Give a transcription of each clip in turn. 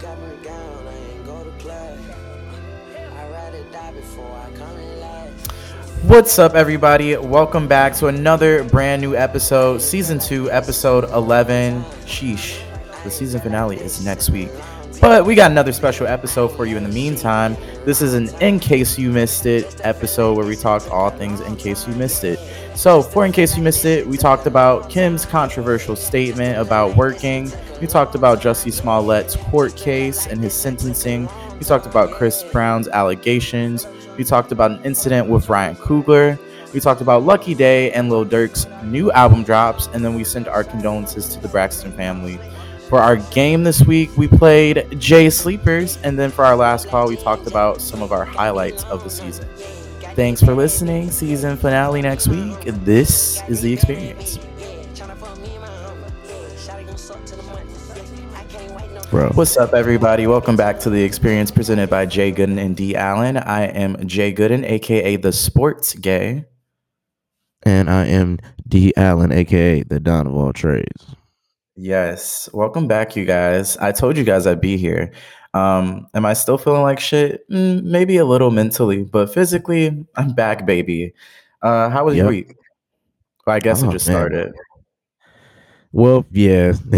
got my gown, I ain't go to. I'd rather die before I come in last. What's up, everybody? Welcome back to another brand new episode, season two, episode 11. Sheesh, the season finale is next week. But we got another special episode for you in the meantime. This is an In Case You Missed It episode where we talked all things in case you missed it. So, for In Case You Missed It, we talked about Kim's controversial statement about working. We talked about Jussie Smollett's court case and his sentencing. We talked about Chris Brown's allegations. We talked about an incident with Ryan Coogler. We talked about Lucky Daye and Lil Durk's new album drops. And then we sent our condolences to the Braxton family. For our game this week, we played Jay Sleepers. And then for our last call, we talked about some of our highlights of the season. Thanks for listening. Season finale next week. This is the experience. Tryna fuck me and my humble. Shawty gon' suck till the money. I can't wait no bro. What's up, everybody? Welcome back to the experience presented by Jay Gooden and D Allen. I am Jay Gooden, aka the Sports Gay. And I am D Allen, aka the Don of all trades. Yes, welcome back, you guys. I told you guys I'd be here. Um, am I still feeling like shit? Mm, maybe a little mentally, but physically, I'm back, baby. Uh, how was your week? Well, I guess Oh, it just man. started. Well, yeah.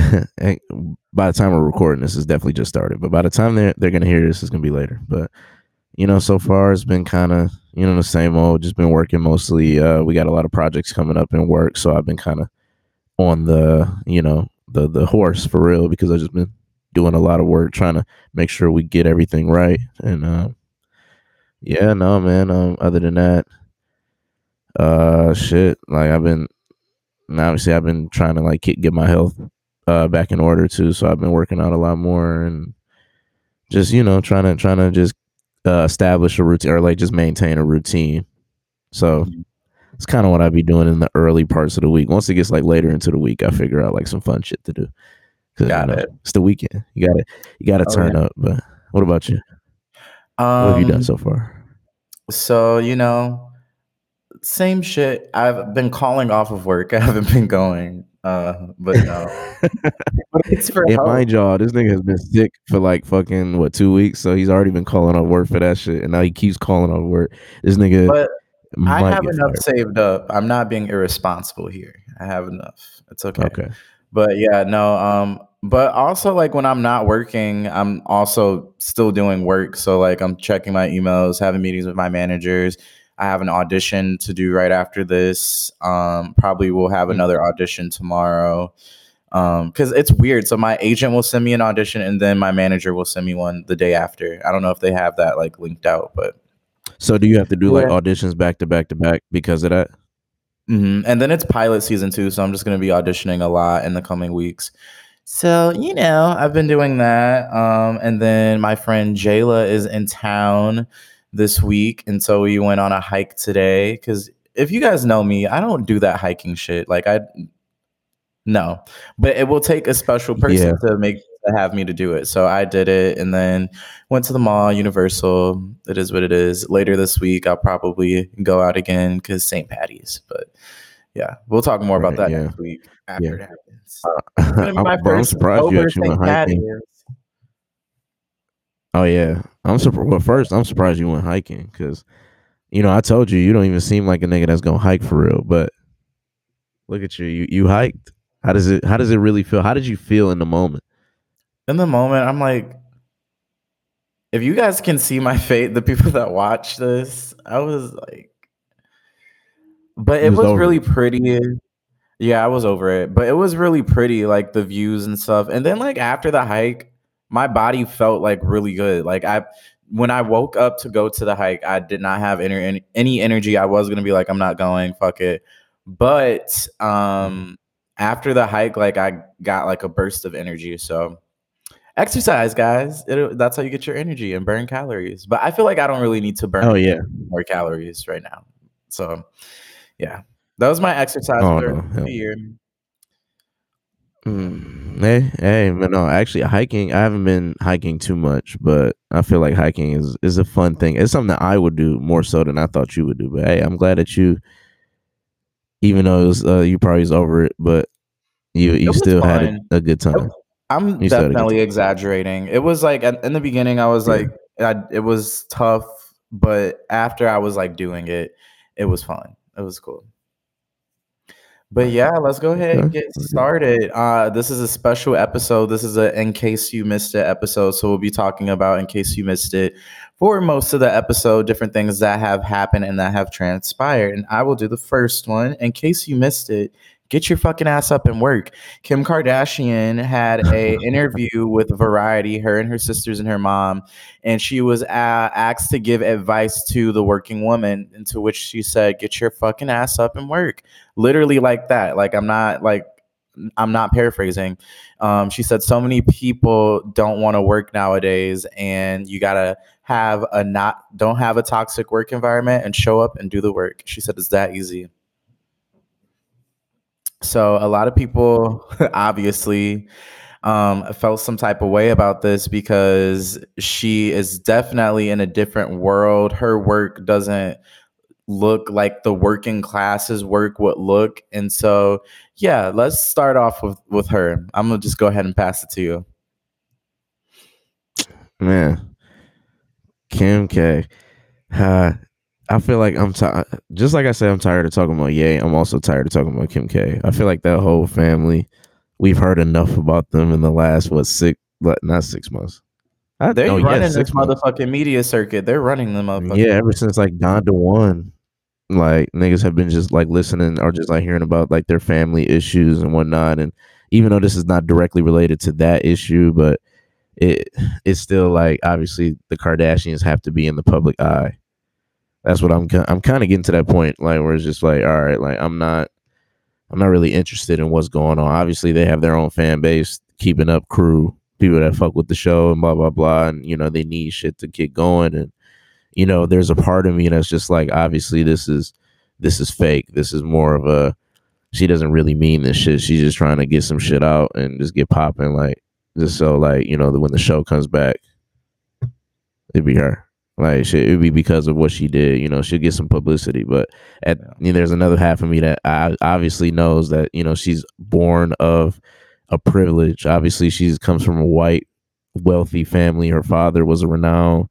by the time we're recording this, it's definitely just started. But by the time they're they're gonna hear this, it's gonna be later. But you know, so far it's been kind of you know the same old. Just been working mostly. Uh, we got a lot of projects coming up in work, so I've been kind of on the you know the the horse for real because I've just been doing a lot of work trying to make sure we get everything right. And uh, yeah, no man. Um, other than that, uh, shit. Like I've been obviously I've been trying to like get, my health uh back in order too. So I've been working out a lot more and just you know trying to trying to just uh, establish a routine or like just maintain a routine. So it's kind of what I'd be doing in the early parts of the week. Once it gets like later into the week, I figure out like some fun shit to do. Got you know, it. It's the weekend. You got to you got to Oh, turn yeah. up. But what about you? Um, What have you done so far? So, you know, same shit. I've been calling off of work. I haven't been going. Uh, but no. But it's for And help. mind y'all, this nigga has been sick for like fucking what two weeks, so he's already been calling off work for that shit, and now he keeps calling off work. This nigga But I have enough fired. saved up. I'm not being irresponsible here. I have enough. It's okay. Okay, But yeah, no, um, but also like when I'm not working, I'm also still doing work. So like I'm checking my emails, having meetings with my managers. I have an audition to do right after this. Um, probably will have Hmm. another audition tomorrow. Um, because it's weird. So my agent will send me an audition and then my manager will send me one the day after. I don't know if they have that like linked out, but so do you have to do like auditions back to back to back because of that? Hmm And then it's pilot season two, so I'm just gonna be auditioning a lot in the coming weeks. So you know, I've been doing that. Um, and then my friend Jayla is in town this week, and so we went on a hike today. Because if you guys know me, I don't do that hiking shit. Like I, no, but it will take a special person to make to have me to do it. So I did it, and then went to the mall, Universal. It is what it is. Later this week, I'll probably go out again because St. Patty's. But yeah, we'll talk more about that yeah. next week after Yeah. it happens. Uh, gonna I'm, my bro, I'm surprised you actually went hiking. Oh yeah, I'm surprised. Well, first, I'm surprised you went hiking because, you know, I told you you don't even seem like a nigga that's gonna hike for real. But look at you, you you hiked. How does it? How does it really feel? How did you feel in the moment? In the moment, I'm like, if you guys can see my face, the people that watch this, I was like, but You it was was really pretty. Yeah, I was over it, but it was really pretty, like the views and stuff. And then, like after the hike, my body felt like really good. Like I, when I woke up to go to the hike, I did not have any any- any energy. I was gonna be like, I'm not going, fuck it. But um, after the hike, like I got like a burst of energy. So exercise, guys. It, that's how you get your energy and burn calories. But I feel like I don't really need to burn Oh yeah, more calories right now. So yeah, that was my exercise Oh, for no, the year. Mm, hey, hey, but no, actually, hiking. I haven't been hiking too much, but I feel like hiking is is a fun thing. It's something that I would do more so than I thought you would do. But hey, I'm glad that you, even though it was, uh, you probably was over it, but you you still had a, a good time. I'm You definitely exaggerating. It was like in the beginning, I was like, I, it was tough, but after I was like doing it, it was fun. It was cool. But yeah, let's go ahead and get started. Uh, this is a special episode. This is a in case you missed it episode. So we'll be talking about in case you missed it for most of the episode, different things that have happened and that have transpired. And I will do the first one. In case you missed it, get your fucking ass up and work. Kim Kardashian had a interview with Variety, her and her sisters and her mom, and she was uh, asked to give advice to the working woman, into which she said, "Get your fucking ass up and work." Literally like that. Like I'm not like I'm not paraphrasing. Um, she said, "So many people don't want to work nowadays, and you gotta have a not don't have a toxic work environment and show up and do the work." She said, "It's that easy." So a lot of people obviously um, felt some type of way about this because she is definitely in a different world. Her work doesn't look like the working classes work would look. And so, yeah, let's start off with with her. I'm gonna just go ahead and pass it to you. Man, Kim K. Uh, I feel like I'm tired. Just like I said, I'm tired of talking about Ye. I'm also tired of talking about Kim K. I feel like that whole family. We've heard enough about them in the last what six? Not six months? Ah, I, They're oh, no, running six this months. motherfucking media circuit. They're running them up. Yeah, ever since like Don one, like niggas have been just like listening or just like hearing about like their family issues and whatnot. And even though this is not directly related to that issue, but it it's still like obviously the Kardashians have to be in the public eye. That's what I'm. I'm kind of getting to that point, like where it's just like, all right, like I'm not, I'm not really interested in what's going on. Obviously, they have their own fan base, keeping up crew, people that fuck with the show and blah blah blah, and you know they need shit to get going. And you know, there's a part of me that's just like, obviously, this is this is fake. This is more of a she doesn't really mean this shit. She's just trying to get some shit out and just get popping, like just so like you know when the show comes back, it'd be her. Like shit, it'd be because of what she did. You know, she'll get some publicity, but at Yeah. you know, there's another half of me that I obviously knows that you know she's born of a privilege. Obviously, she comes from a white, wealthy family. Her father was a renowned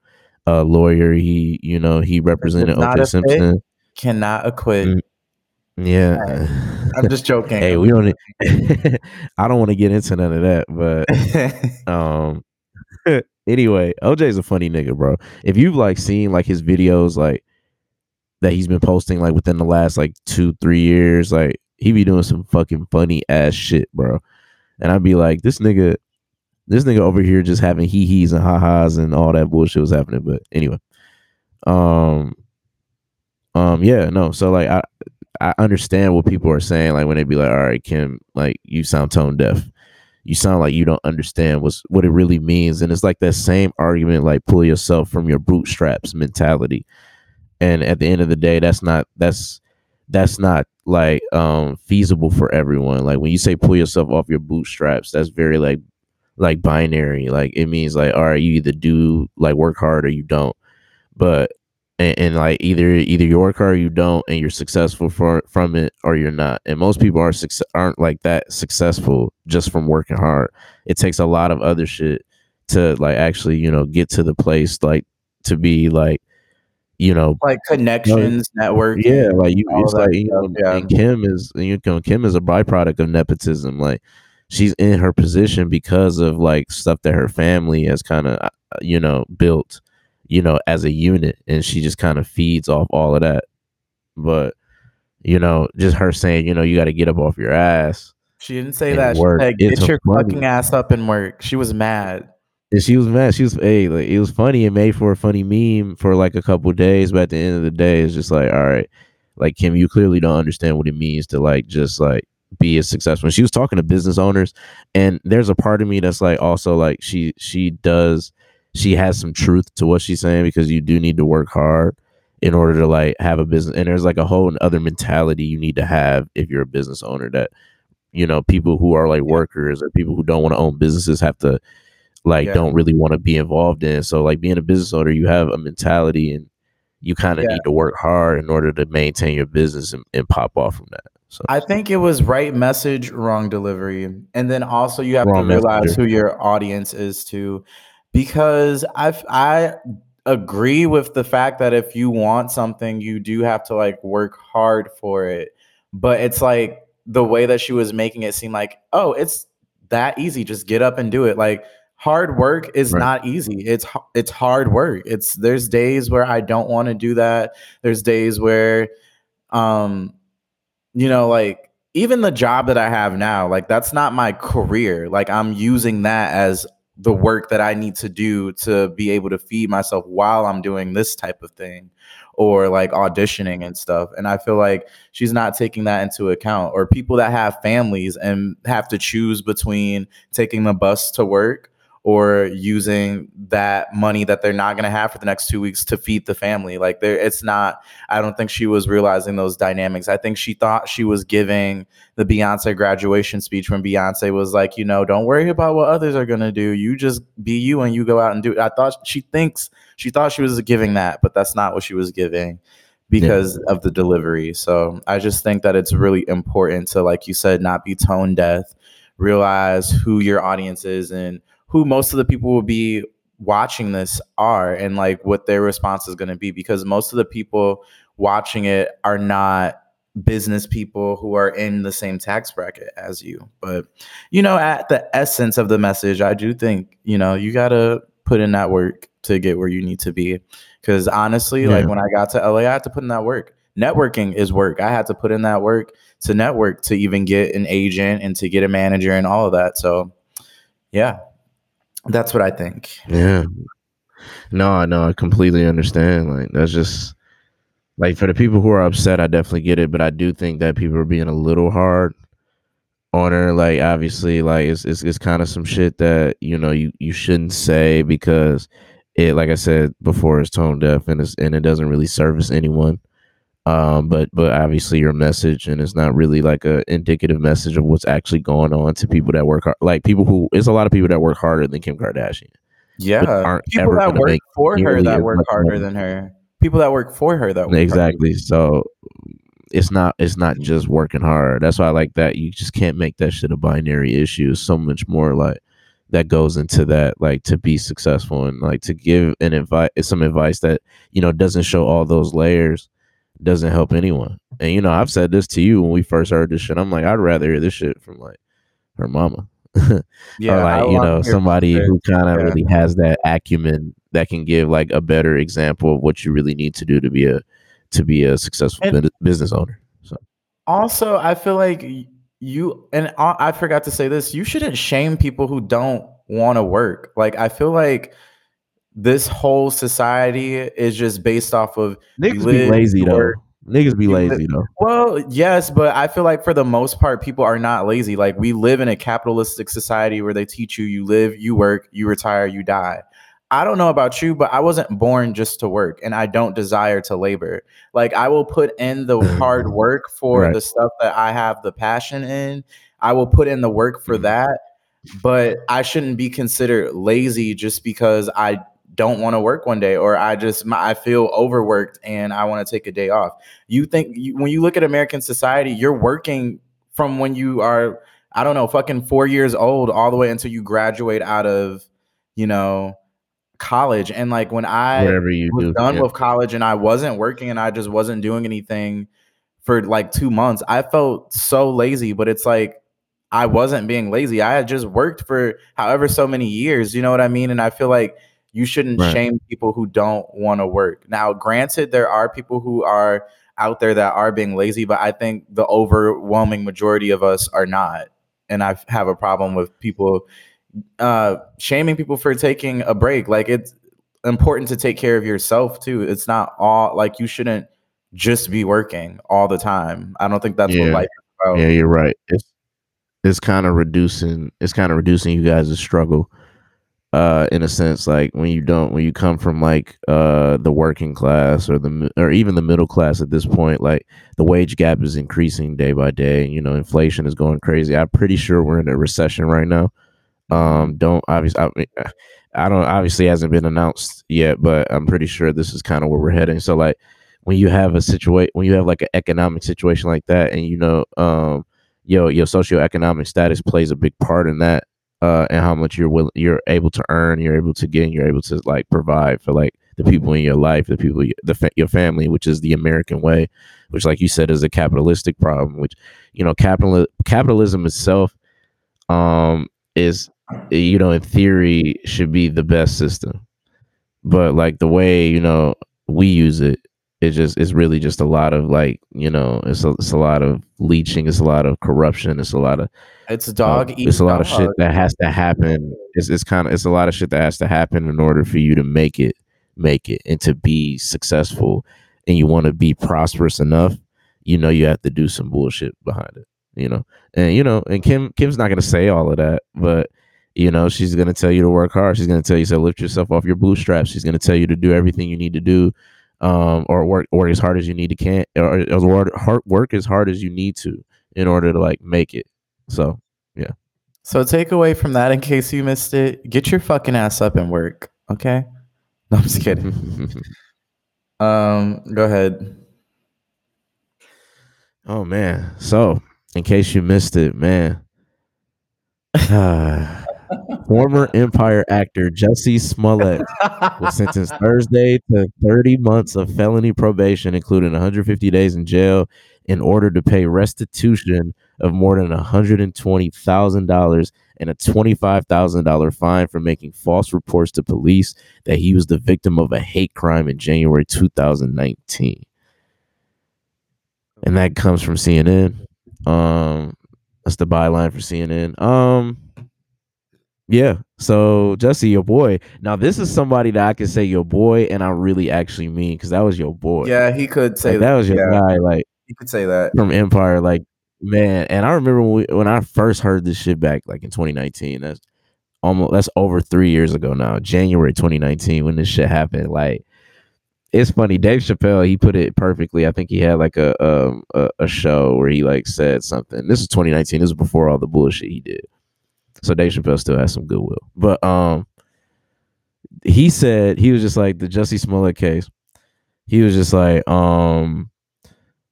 uh, lawyer. He, you know, he represented O.J. a fit. Simpson. Cannot acquit. Mm. Yeah. I'm just joking. hey, we don't. I don't want to get into none of that, but um anyway oj's a funny nigga bro. If you've like seen like his videos like that he's been posting like within the last like two three years like he be doing some fucking funny ass shit bro. And i'd be like this nigga this nigga over here just having hee hees and ha ha's and all that bullshit was happening but anyway. Um um yeah no so like i i understand what people are saying like when they be like all right kim like you sound tone deaf you sound like you don't understand what's what it really means. And it's like that same argument like pull yourself from your bootstraps mentality. And at the end of the day that's not that's that's not like um feasible for everyone. Like when you say pull yourself off your bootstraps that's very like like binary. Like it means like all right you either do like work hard or you don't. But and, and like either either you work hard or you don't and you're successful for from it or you're not and most people are success aren't like that successful just from working hard it takes a lot of other shit to like actually you know get to the place like to be like you know like connections, network. yeah like you it's like you know yeah. and kim is you know kim is a byproduct of nepotism like she's in her position because of like stuff that her family has kind of uh, you know built you know as a unit and she just kind of feeds off all of that but you know just her saying you know you got to get up off your ass She didn't say that. She said, It's "Get your funny. fucking ass up and work." She was mad. and she was mad she was hey like, it was funny It made for a funny meme for like a couple days but at the end of the day it's just like all right like kim you clearly don't understand what it means to like just like be as successful and she was talking to business owners and there's a part of me that's like also like she she does she has some truth to what she's saying because you do need to work hard in order to like have a business and there's like a whole other mentality you need to have if you're a business owner that you know people who are like workers or people who don't want to own businesses have to like Yeah. don't really want to be involved in so like being a business owner you have a mentality and you kind of Yeah. need to work hard in order to maintain your business and, and pop off from that. So I think it was right message, wrong delivery. And then also you have Wrong to realize messenger. who your audience is too. Because I've I agree with the fact that if you want something, you do have to like work hard for it. But it's like the way that she was making it seem like, oh, it's that easy. Just get up and do it. Like hard work is Right. not easy. It's it's hard work. It's there's days where I don't want to do that. There's days where um you know, like even the job that I have now, like that's not my career. Like I'm using that as the work that I need to do to be able to feed myself while I'm doing this type of thing or like auditioning and stuff. And I feel like she's not taking that into account or people that have families and have to choose between taking the bus to work or using that money that they're not going to have for the next 2 weeks to feed the family. Like there it's not I don't think she was realizing those dynamics. I think she thought she was giving the Beyonce graduation speech when Beyonce was like, you know, don't worry about what others are gonna do. You just be you and you go out and do it. I thought she thinks she thought she was giving that, but that's not what she was giving because of the delivery. So I just think that it's really important to, like you said, not be tone deaf, realize who your audience is and who most of the people will be watching this are and like what their response is going to be because most of the people watching it are not business people who are in the same tax bracket as you. But you know at the essence of the message i do think you know you got to put in that work to get where you need to be. Because honestly like when i got to la i had to put in that work. Networking is work. I had to put in that work to network to even get an agent and to get a manager and all of that. So yeah that's what i think Yeah. No, I know. I completely understand. Like that's just like for the people who are upset, I definitely get it. But I do think that people are being a little hard on her. Like obviously, like it's it's, it's kind of some shit that you know you you shouldn't say because it, like I said before, is tone deaf and it's and it doesn't really service anyone. Um, but but obviously your message and it's not really like a indicative message of what's actually going on to people that work hard. Like people who, it's a lot of people that work harder than Kim Kardashian. Yeah, people that work for her that work harder money. than her. People that work for her that work harder. exactly so it's not it's not just working hard that's why i like that you just can't make that shit a binary issue It's so much more like that goes into that like to be successful and like to give an advice some advice that you know doesn't show all those layers doesn't help anyone and you know i've said this to you when we first heard this shit i'm like i'd rather hear this shit from like her mama Yeah, or like you know somebody who kind of Yeah. really has that acumen that can give like a better example of what you really need to do to be a to be a successful And- business owner so Also, I feel like you and I forgot to say this. You shouldn't shame people who don't want to work. Like I feel like this whole society is just based off of niggas be lazy you though niggas be lazy though Well, yes, but I feel like for the most part, people are not lazy. Like we live in a capitalistic society where they teach you you live, you work, you retire, you die. I don't know about you, but I wasn't born just to work and I don't desire to labor. Like I will put in the hard work for Right. the stuff that I have the passion in. I will put in the work for Mhm. that, but I shouldn't be considered lazy just because I don't want to work one day or I just my- I feel overworked and I want to take a day off. You think you, when you look at American society, you're working from when you are I don't know, fucking 4 years old all the way until you graduate out of, you know, college and like when I was do done yeah. with college and I wasn't working and I just wasn't doing anything for like two months, I felt so lazy. But it's like I wasn't being lazy. I had just worked for however so many years. You know what I mean? And I feel like you shouldn't Right. shame people who don't want to work. Now, granted, there are people who are out there that are being lazy, but I think the overwhelming majority of us are not. And I have a problem with people uh shaming people for taking a break like it's important to take care of yourself too it's not all like you shouldn't just be working all the time i don't think that's Yeah. what life is about yeah you're right it's it's kind of reducing it's kind of reducing you guys' struggle uh in a sense like when you don't when you come from like uh the working class or the or even the middle class at this point like the wage gap is increasing day by day you know inflation is going crazy i'm pretty sure we're in a recession right now Um, don't obviously. I, I don't obviously hasn't been announced yet, but I'm pretty sure this is kind of where we're heading. So like when you have a situation, when you have like an economic situation like that, and you know, um, your your socioeconomic status plays a big part in that, uh, and how much you're willing, you're able to earn, you're able to get, you're able to like provide for like the people in your life, the people, the fa- your family, which is the American way, which, like you said, is a capitalistic problem. Which you know, capital capitalism itself, um, is you know, in theory, should be the best system, but like the way you know we use it, it just it's really just a lot of like you know, it's a, it's a lot of leeching, it's a lot of corruption, it's a lot of It's a dog. uh, it's a lot of shit that has to happen. It's it's kind of it's a lot of shit that has to happen in order for you to make it make it and to be successful and you want to be prosperous enough, you know you have to do some bullshit behind it, you know. And you know, and Kim Kim's not gonna say all of that, but you know, she's gonna tell you to work hard. She's gonna tell you to lift yourself off your bootstraps. She's gonna tell you to do everything you need to do, um, or work work as hard as you need to can, or, or work hard work as hard as you need to in order to like make it. So yeah. So take away from that, in case you missed it, get your fucking ass up and work. Okay. No, I'm just kidding. Um, go ahead. oh man. So in case you missed it, man. former Empire actor Jussie Smollett was sentenced Thursday to 30 months of felony probation, including 150 days in jail, in order to pay restitution of more than $120,000 and a $25,000 fine for making false reports to police that he was the victim of a hate crime in January 2019. And that comes from CNN. Um, that's the byline for CNN. Um, yeah. So Jussie, your boy. Now this is somebody that I can say your boy, and I really actually mean because that was your boy. Yeah, he could say Like, that was your yeah, guy. Like He could say that. from Empire. Like man, and I remember when, we, when I first heard this shit back, like in 2019. That's almost that's over three years ago now. January 2019 when this shit happened. Like it's funny. Dave Chappelle he put it perfectly. I think he had like a um a, a show where he like said something. This is 2019. This is before all the bullshit he did. So Dave Chappelle still has some goodwill. But um he said he was just like the Jussie Smollett case. He was just like um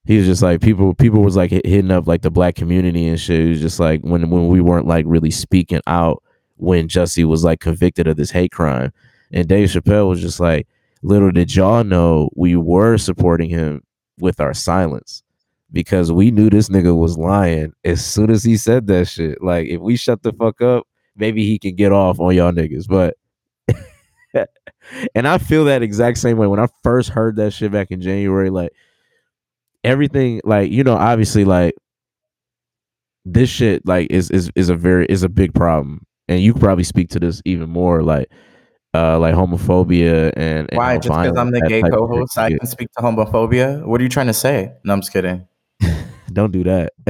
he was just like people people was like hitting up like the black community and shit. He was just like when when we weren't like really speaking out when Jussie was like convicted of this hate crime. And Dave Chappelle was just like, little did y'all know we were supporting him with our silence because we knew this nigga was lying as soon as he said that shit. Like if we shut the fuck up, maybe he can get off on y'all niggas. But and I feel that exact same way when I first heard that shit back in January. Like everything, like you know, obviously, like this shit, like is is is a very is a big problem, and you probably speak to this even more, like uh like homophobia and, and Why? Just because I'm the gay co-host, I can speak to homophobia. What are you trying to say? No, I'm just kidding. Don't do that.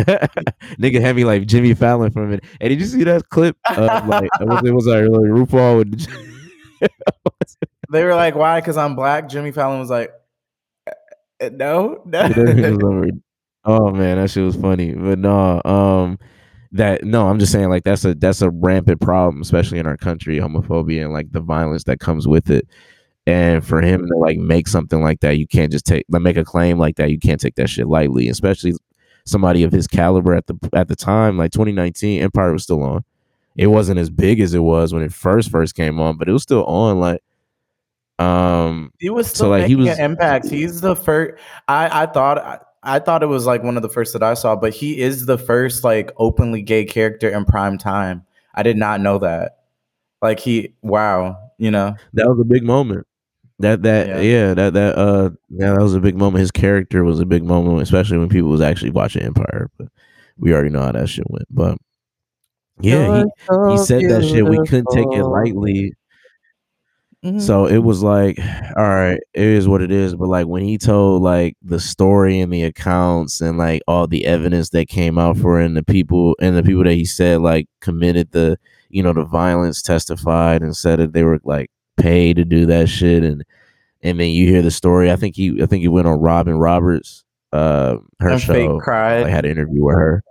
Nigga had me like Jimmy Fallon for a minute. And did you see that clip of like it was, it was like, RuPaul with They were like, "Why?" Because I'm black. Jimmy Fallon was like, "Uh, uh, "No, no." Oh man, that shit was funny. But no, um that no, I'm just saying like that's a that's a rampant problem, especially in our country, homophobia and like the violence that comes with it. And for him to like make something like that, you can't just take like make a claim like that. You can't take that shit lightly, especially somebody of his caliber at the at the time, like 2019, Empire was still on. It wasn't as big as it was when it first first came on, but it was still on. Like, um, He was So, still like, he was- an impact. He's the first. I I thought I, I thought it was like one of the first that I saw, but he is the first like openly gay character in prime time. I did not know that. Like he, wow, you know, that was a big moment. That that Yeah. yeah. that that uh yeah that was a big moment. His character was a big moment, especially when people was actually watching Empire. But we already know how that shit went. But yeah, he, he said that shit. We couldn't take it lightly. So it was like, all right, it is what it is. But like when he told like the story and the accounts and like all the evidence that came out for it and the people and the people that he said like committed the you know the violence testified and said that they were like paid to do that shit and and then you hear the story. I think he I think he went on Robin Roberts uh her And show. cried. Like had an interview with her.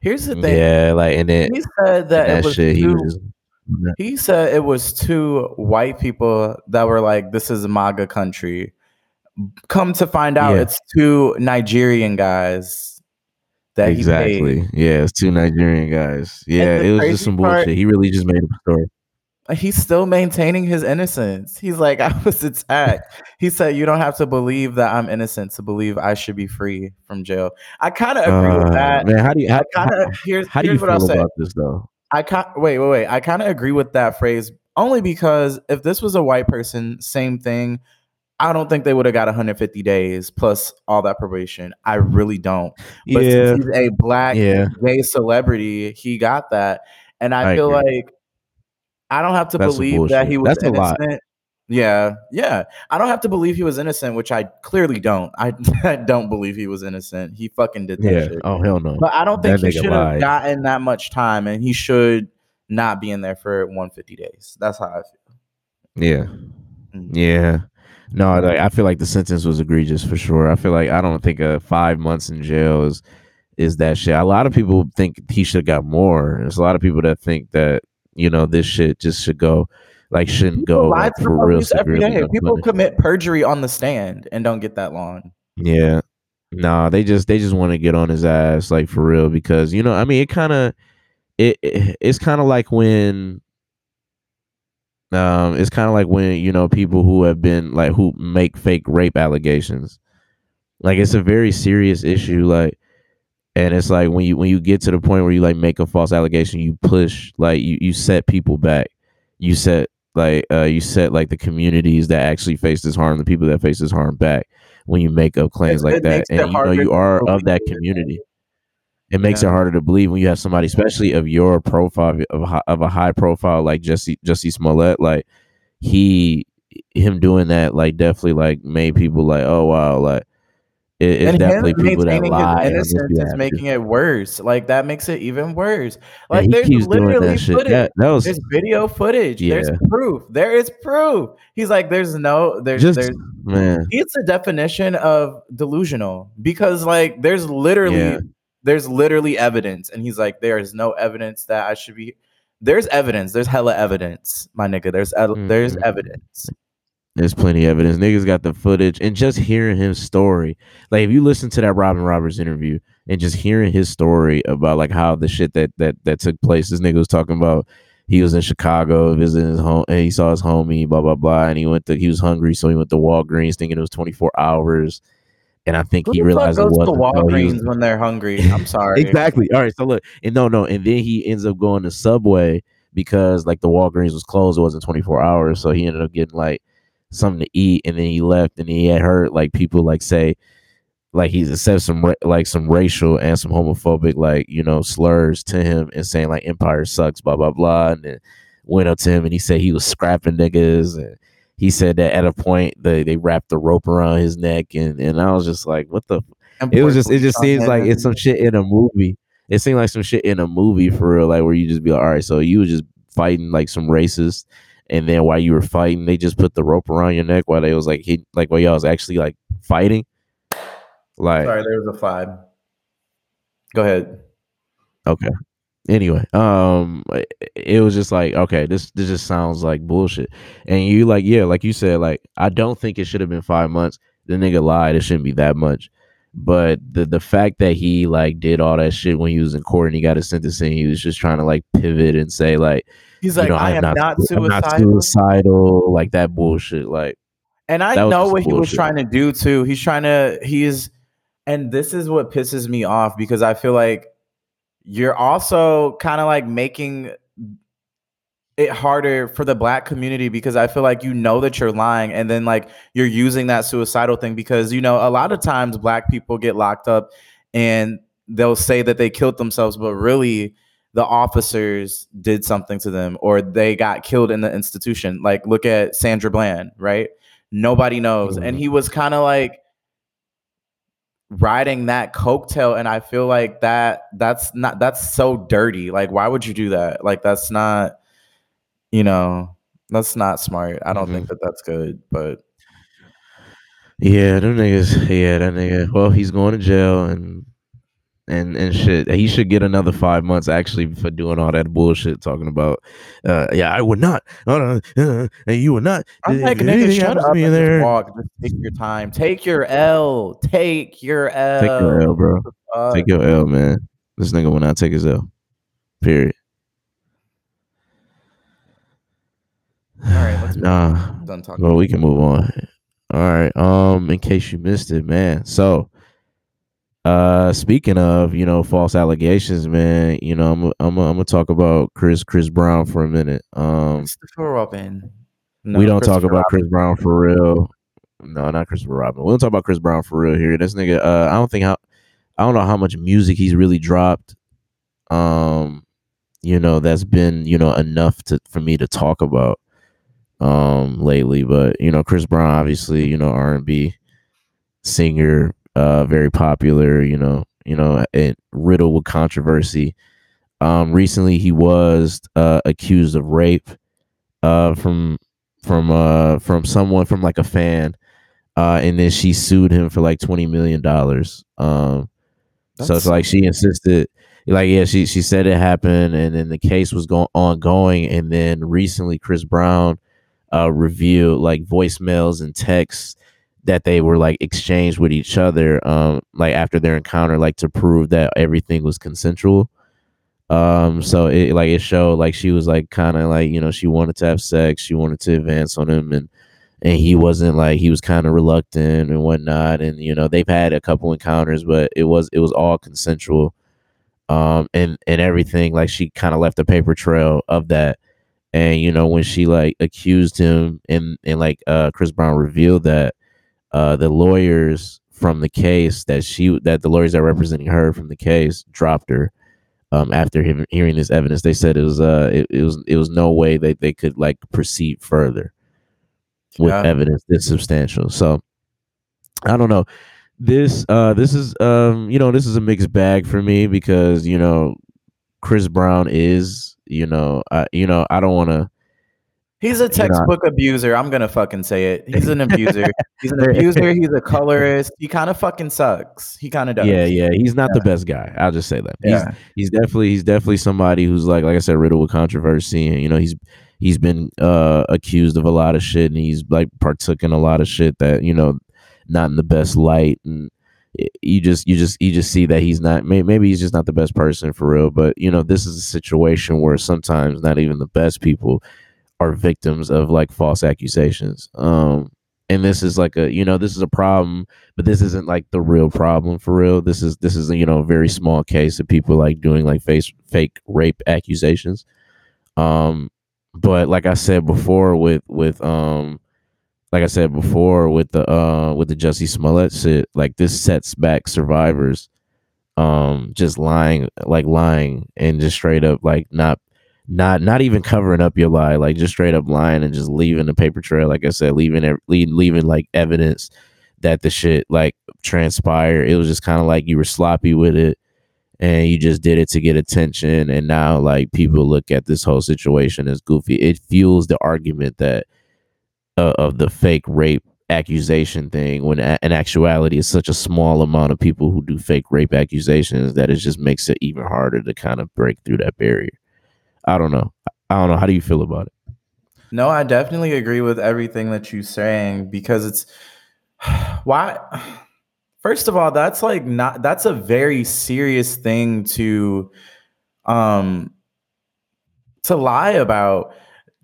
Here's the thing. Yeah, like and then He said that, and it was shit, he was just He said it was two white people that were like, "This is MAGA country." Come to find out, Yeah. it's two Nigerian guys that he exactly. Yeah, it's two Nigerian guys. Yeah, it was just some part- bullshit. He really just made up a story. He's still maintaining his innocence. He's like, I was attacked. he said, You don't have to believe that I'm innocent to believe I should be free from jail. I kind of agree with Uh, that. man, how do you how, I kind how, of here's, how do you here's what I'll feel say. about this though? I can't wait, wait, wait. I kind of agree with that phrase only because if this was a white person, same thing. I don't think they would have got 150 days plus all that probation. I really don't. But yeah, since he's a black yeah, gay celebrity, he got that. And I, I feel agree. like I don't have to That's believe that he was. That's a lot. innocent. Yeah, yeah. I don't have to believe he was innocent, which I clearly don't. I, I don't believe he was innocent. He fucking did that yeah. shit. Oh hell no. But I don't think That he should have gotten that much time, and he should not be in there for 150 days. That's how I feel. Yeah. Mm. Yeah. No, like I feel like the sentence was egregious for sure. I feel like I don't think a five months in jail is is that shit. A lot of people think he should have got more. There's a lot of people that think that, you know, this shit just should go like shouldn't People go like, for real every day. People commit perjury on the stand and don't get that long. Yeah. Nah, they just they just want to get on his ass like for real because you know, I mean, it kind of it, it it's kind of like when um it's kind of like when you know people who have been like who make fake rape allegations. Like it's a very serious issue like and it's like when you when you get to the point where you like make a false allegation, you push like you you set people back. You set like uh you set like the communities that actually face this harm, the people that face this harm back when you make up claims It- like it that. And you know you are of that community. It makes it harder to believe when you have somebody, especially of your profile of of a high profile like Jussie Jussie Smollett. Like he him doing that like definitely like made people like oh wow like it, it's and definitely him people that maintaining lie. and his innocence is making it worse. Like that makes it even worse. Like he there's literally footage. That, that was There's video footage. There's proof. There is proof. He's like, there's no, there's, just there's. man. It's a definition of delusional because, like, there's literally, Yeah. there's literally evidence, and he's like, there is no evidence that I should be. There's evidence. There's hella evidence, my nigga. There's ev- there's Mhm. evidence. There's plenty of evidence. Niggas got the footage and just hearing his story. Like if you listen to that Robin Roberts interview and just hearing his story about like how the shit that that that took place. This nigga was talking about he was in Chicago visiting his home and he saw his homie, blah blah blah, and he went to he was hungry, so he went to Walgreens thinking it was 24 hours. And I think Who he realized it goes to wasn't. so he was- Walgreens when they're hungry? I'm sorry. exactly. All right. So look, and no, no, and then he ends up going to Subway because like the Walgreens was closed. It wasn't 24 hours, so he ended up getting like something to eat, and then he left, and he had heard like people like say like he said some like some racial and some homophobic like you know slurs to him and saying like Empire sucks, blah blah blah, and then went up to him and he said he was scrapping niggas and. He said that at a point they, they wrapped the rope around his neck and, and I was just like, what the it was just it just seems like it's some shit in a movie. It seemed like some shit in a movie for real, like where you just be like, all right, so you were just fighting like some racists, and then while you were fighting, they just put the rope around your neck while they was like hit, like while y'all was actually like fighting. Like Sorry, there was a five. Go ahead. okay. Anyway, um, it- was just like okay, this this just sounds like bullshit, and you like yeah, like you said, like I don't think it should have been five months. The nigga lied; it shouldn't be that much. But the the fact that he like did all that shit when he was in court and he got his sentencing, he was just trying to like pivot and say like, He's you like, know, I am not, suicidal. not suicidal, like that bullshit. Like And I know what he was trying to do too. He's trying to, he's, and this is what pisses me off because I feel like you're also kind of like making it harder for the black community because I feel like you know that you're lying and then like you're using that suicidal thing because you know a lot of times black people get locked up and they'll say that they killed themselves but really the officers did something to them or they got killed in the institution. Like look at Sandra Bland right? Nobody knows. And Mhm. he was kind of like riding that coattail and I feel like that that's not that's so dirty. Like why would you do that? Like that's not you know that's not smart. I don't think that that's good but yeah, them niggas, yeah, that nigga. Well, he's going to jail and and and shit. He should get another five months actually for doing all that bullshit, talking about, uh, yeah, I would not, uh, uh, and you would not. I'm like, nigga, shut up me and in just there, walk. Just take your time. Take your L. Take your L. Take your L, bro. Fuck. Take your L, man. This nigga will not take his L. Period. All right, let's move nah. Done talking. Well, we can move on. All right. Um, in case you missed it, man. So, uh, speaking of you know false allegations, man. You know, I'm I'm I'm gonna talk about Chris Chris Brown for a minute. Um, Christopher Robin. we don't talk about Chris Brown for real. No, not Christopher Robin. We don't talk about Chris Brown for real here. This nigga, uh, I don't think how, I don't know how much music he's really dropped. Um, you know, that's been you know enough to for me to talk about um lately. But you know, Chris Brown, obviously, you know, R and B singer, uh, very popular. You know, you know, and riddled with controversy. Um, recently he was uh accused of rape, uh, from from uh from someone from like a fan, uh, and then she sued him for like twenty million dollars. Um, so it's like she insisted, like yeah, she she said it happened, and then the case was going ongoing, and then recently Chris Brown, uh, revealed like voicemails and texts that they were like exchanged with each other, um, like after their encounter, like to prove that everything was consensual. Um, so it like it showed like she was like kind of like you know she wanted to have sex, she wanted to advance on him, and and he wasn't like he was kind of reluctant and whatnot, and you know they've had a couple encounters, but it was it was all consensual, um, and and everything like she kind of left a paper trail of that, and you know when she like accused him and and like uh Chris Brown revealed that uh the lawyers from the case that she that the lawyers that are representing her from the case dropped her um, after him hearing this evidence, they said it was uh it, it was it was no way that they could like proceed further with Yeah. evidence this substantial. So I don't know. This uh this is um you know this is a mixed bag for me because you know Chris Brown is you know I you know I don't want to He's a textbook abuser. I'm gonna fucking say it. He's an abuser. he's an abuser. He's a colorist. He kind of fucking sucks. He kind of does. yeah yeah he's not the best guy. I'll just say that he's Yeah. he's definitely he's definitely somebody who's like like I said riddled with controversy and you know he's he's been uh accused of a lot of shit and he's like partook in a lot of shit that you know not in the best light and you just you just you just see that he's not maybe he's just not the best person for real but you know this is a situation where sometimes not even the best people are victims of like false accusations. Um and this is like a you know this is a problem but this isn't like the real problem for real. This is this is you know a very small case of people like doing like face fake rape accusations. Um but like i said before with with um like i said before with the uh with the jussie smollett shit like this sets back survivors um just lying like lying and just straight up like not not not even covering up your lie like just straight up lying and just leaving the paper trail like i said leaving leaving like evidence that the shit like transpired. It was just kind of like you were sloppy with it and you just did it to get attention and now like people look at this whole situation as goofy. It fuels the argument that uh, of the fake rape accusation thing when a- in actuality it's such a small amount of people who do fake rape accusations that it just makes it even harder to kind of break through that barrier i don't know. I don't know. How do you feel about it? No, I definitely agree with everything that you're saying because it's why. First of all, that's like not that's a very serious thing to um to lie about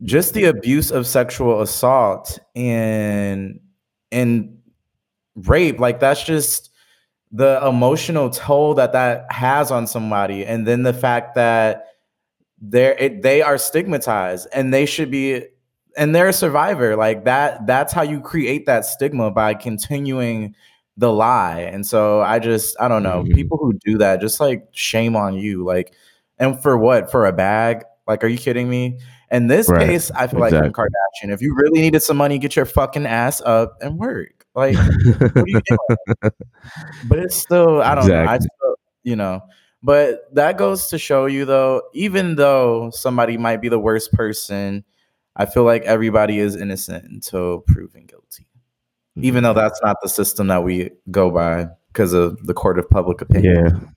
just the abuse of sexual assault and and rape. Like that's just the emotional toll that that has on somebody. And then the fact that they're it, they are stigmatized and they should be and they're a survivor. Like that that's how you create that stigma by continuing the lie. And so i just i don't know. Mhm. people who do that just like shame on you. Like and for what? For a bag? Like are you kidding me? In this Right. case i feel like Exactly. Kim kardashian. If you really needed some money get your fucking ass up and work. Like what are you doing? But it's still i don't know. I still, you know but that goes to show you though even though somebody might be the worst person i feel like everybody is innocent until proven guilty even though mm-hmm. that's not the system that we go by because of the court of public opinion yeah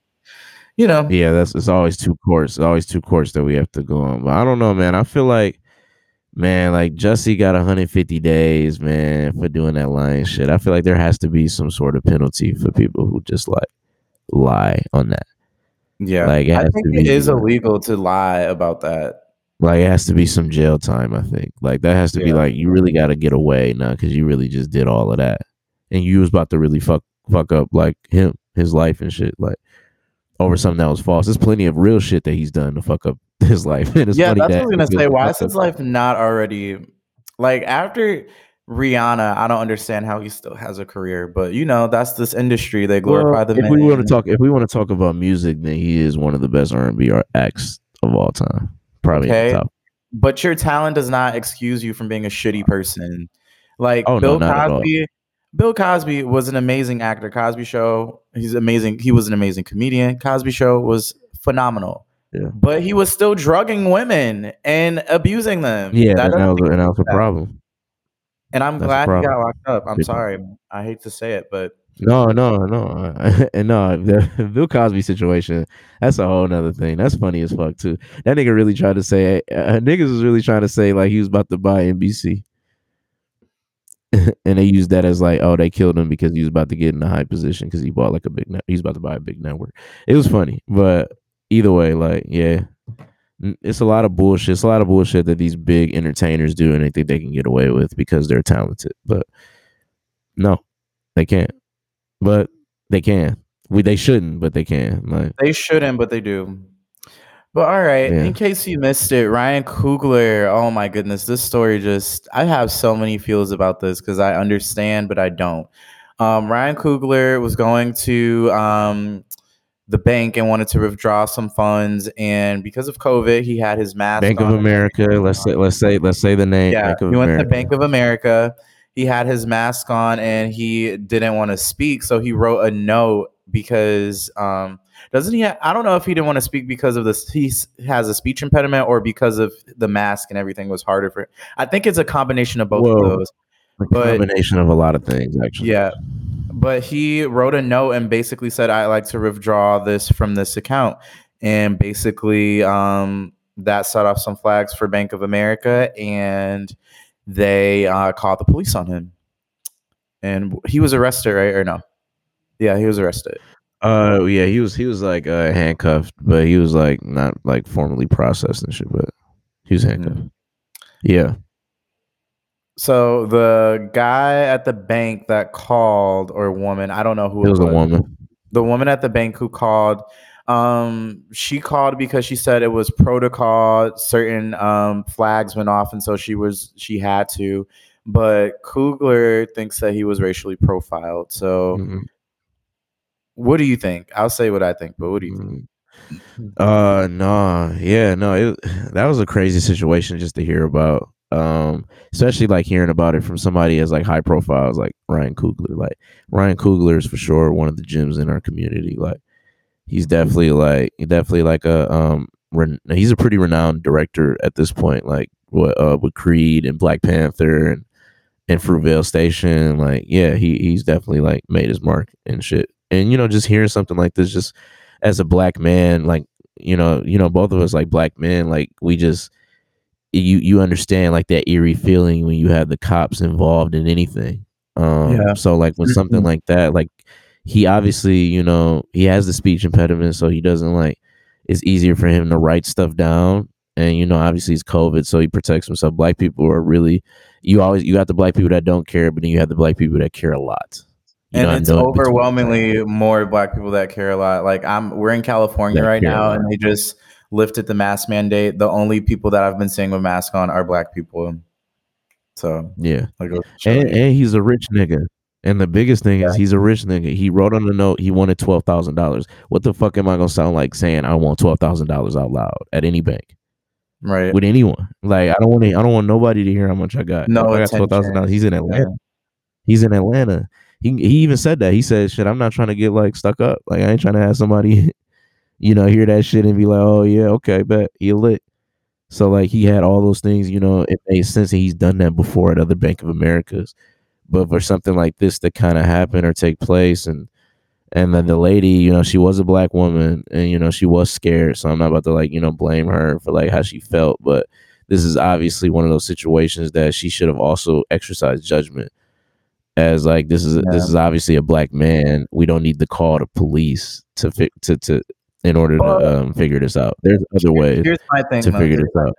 you know, Yeah, that's it's always two courts. Always two courts that we have to go on. But I don't know, man. I feel like, man, like Jussie got 150 days, man, for doing that lying shit. I feel like there has to be some sort of penalty for people who just like lie on that. Yeah. Like, it I think it is illegal to lie about that. Like it has to be some jail time. I think like that has to be like you really got to get away now because you really just did all of that, and you was about to really fuck fuck up like him his life and shit like over something that was false. There's plenty of real shit that he's done to fuck up his life. And it's yeah, funny that's that what I was gonna say. Why is his life not already like after Rihanna? I don't understand how he still has a career, but you know, that's this industry. They glorify Well, the if we want to talk, if we want to talk about music, then he is one of the best R and B acts of all time. Probably Okay. top. but your talent does not excuse you from being a shitty person. Like Oh, Bill all. Cosby. Bill Cosby was an amazing actor. Cosby Show, he's amazing. He was an amazing comedian. Cosby Show was phenomenal. Yeah. But he was still drugging women and abusing them. Yeah, That and that was, and that was a problem. And I'm That's glad he got locked up. I'm Big sorry. I hate to say it, but No, no, no, and no. The Bill Cosby situation. That's a whole nother thing. That's funny as fuck too. That nigga really tried to say. Uh, niggas was really trying to say like he was about to buy NBC, and they used that as like, oh, they killed him because he was about to get in a high position because he bought like a big. Net- he's about to buy a big network. It was funny, but either way, like, yeah, it's a lot of bullshit. It's a lot of bullshit that these big entertainers do, and they think they can get away with because they're talented. But no, they can't. But they can. We they shouldn't, but they can. Like, they shouldn't, but they do. But all right, Yeah. in case you missed it, Ryan Coogler. Oh my goodness, this story just I have so many feels about this because I understand, but I don't. Um, Ryan Coogler was going to um, the bank and wanted to withdraw some funds, and because of COVID, he had his mask. Bank of America. Let's say let's say let's say the name. Yeah, he went America. to Bank of America. He had his mask on and he didn't want to speak, so he wrote a note because um, doesn't he? Ha- I don't know if he didn't want to speak because of this. He has a speech impediment or because of the mask and everything was harder for. I think it's a combination of both Whoa. of those. A but- combination of a lot of things, actually. Yeah. But he wrote a note and basically said, I like to withdraw this from this account. And basically, um, that set off some flags for Bank of America and they uh, called the police on him. And he was arrested, right? Or no? Yeah, he was arrested. Uh, yeah. He was he was like uh, handcuffed, but he was like not like formally processed and shit. But he was handcuffed. Mm-hmm. Yeah. So the guy at the bank that called, or woman, I don't know who It was a woman. the woman at the bank who called um she called because she said it was protocol certain um flags went off and so she was she had to but Coogler thinks that he was racially profiled so Mhm. what do you think i'll say what i think but what do you think Mhm. Uh no, yeah, no, it, that was a crazy situation just to hear about. Um, especially like hearing about it from somebody as like high profiles like Ryan Coogler. Like Ryan Coogler is for sure one of the gems in our community. Like he's definitely like definitely like a um ren- he's a pretty renowned director at this point. Like what uh with Creed and Black Panther and and Fruitvale Station. Like yeah, he he's definitely like made his mark and shit. And you know, just hearing something like this just as a black man, like you know, you know, both of us like black men, like we just you you understand like that eerie feeling when you have the cops involved in anything. Um Yeah. so like when something Mhm. like that, like he obviously, you know, he has the speech impediment, so he doesn't like it's easier for him to write stuff down. And you know, obviously it's COVID, so he protects himself. Black people are really you always you got the black people that don't care, but then you have the black people that care a lot. You and know, it's overwhelmingly more black people that care a lot like i'm we're in california That right now and they just lifted the mask mandate the only people that i've been seeing with mask on are black people so Yeah. like uh, And, and he's a rich nigga. And the biggest thing is he's a rich nigga. He wrote on the note he wanted twelve thousand dollars. What the fuck am I gonna sound like saying I want twelve thousand dollars out loud at any bank right with anyone? Like I don't want to. I don't want nobody to hear how much I got. No I got twelve thousand dollars. He's in Atlanta. He's in Atlanta. He he even said that. He said, "Shit, I'm not trying to get like stuck up. Like I ain't trying to have somebody, you know, hear that shit and be like, oh yeah, okay, bet he lit." So like he had all those things. You know, it made sense that he's done that before at other Bank of Americas. But for something like this to kind of happen or take place, and And then the lady, you know, she was a black woman and you know, she was scared. So I'm not about to like, you know, blame her for like how she felt, but this is obviously one of those situations that she should have also exercised judgment as like this is Yeah. this is obviously a black man. We don't need the call to police to fi- to to in order to um, figure this out. There's other ways Here's my thing. to though. figure this out.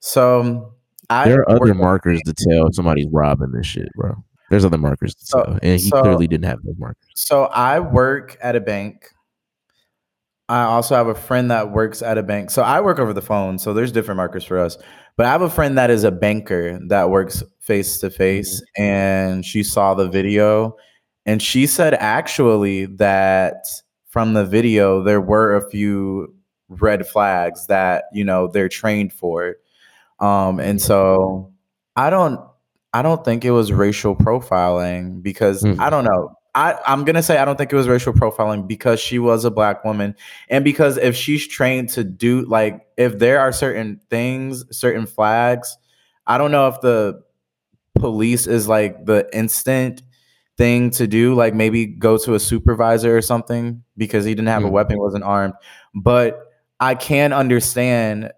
So I There are other markers to tell somebody's robbing this shit, bro. There's other markers to So- tell, and he so- clearly didn't have those markers. So I work at a bank. I also have a friend that works at a bank. So I work over the phone. So there's different markers for us. But I have a friend that is a banker that works face to face, and she saw the video, and she said actually that from the video there were a few red flags that you know they're trained for, um, and so I don't I don't think it was racial profiling because Mm. I don't know. I, I'm gonna say I don't think it was racial profiling because she was a black woman, and because if she's trained to do like if there are certain things, certain flags, I don't know if the police is like the instant thing to do, like maybe go to a supervisor or something because he didn't have a Mm. weapon, wasn't armed. But I can understand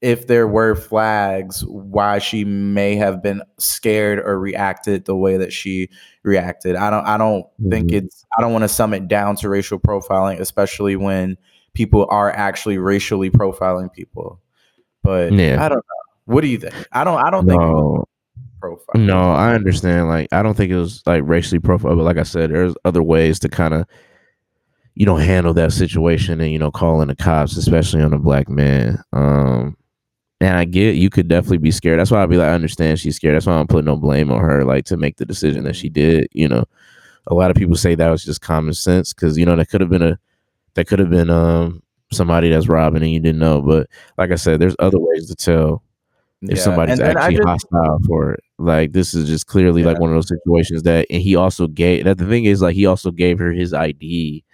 if there were flags why she may have been scared or reacted the way that she reacted. I don't I don't think Mhm. it's I don't want to sum it down to racial profiling, especially when people are actually racially profiling people. But Yeah. I don't know. What do you think? I don't I don't think No, profile. no, I understand. Like, I don't think it was like racially profiled, but like I said, there's other ways to kind of, you know, handle that situation and you know, calling the cops, especially on a black man. Um, and I get you could definitely be scared. That's why I'd be like, I understand she's scared. That's why I'm putting no blame on her, like to make the decision that she did. You know, a lot of people say that was just common sense because you know that could have been a that could have been um somebody that's robbing and you didn't know. But like I said, there's other ways to tell if Yeah, somebody's and actually just- hostile for it. Like this is just clearly like one of those situations that and he also gave that the thing is like he also gave her his ID,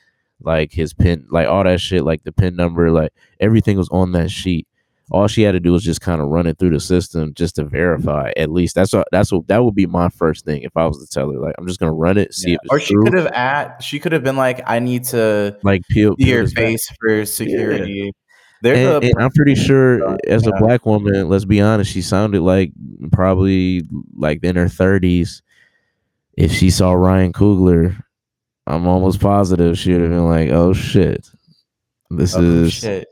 like his pin, like all that shit, like the pin number, like everything was on that sheet. All she had to do was just kind of run it through the system just to verify. At least that's what that's what that would be my first thing if I was to tell her. Like I'm just gonna run it, see Yeah. if it's Or she true. could have at she could have been like, I need to like peel, peel your this back. face for security. There's and, and I'm pretty sure as a black woman, let's be honest, she sounded like probably like in her 30s. If she saw Ryan Coogler, I'm almost positive she would have been like, "Oh shit, this oh, is." shit.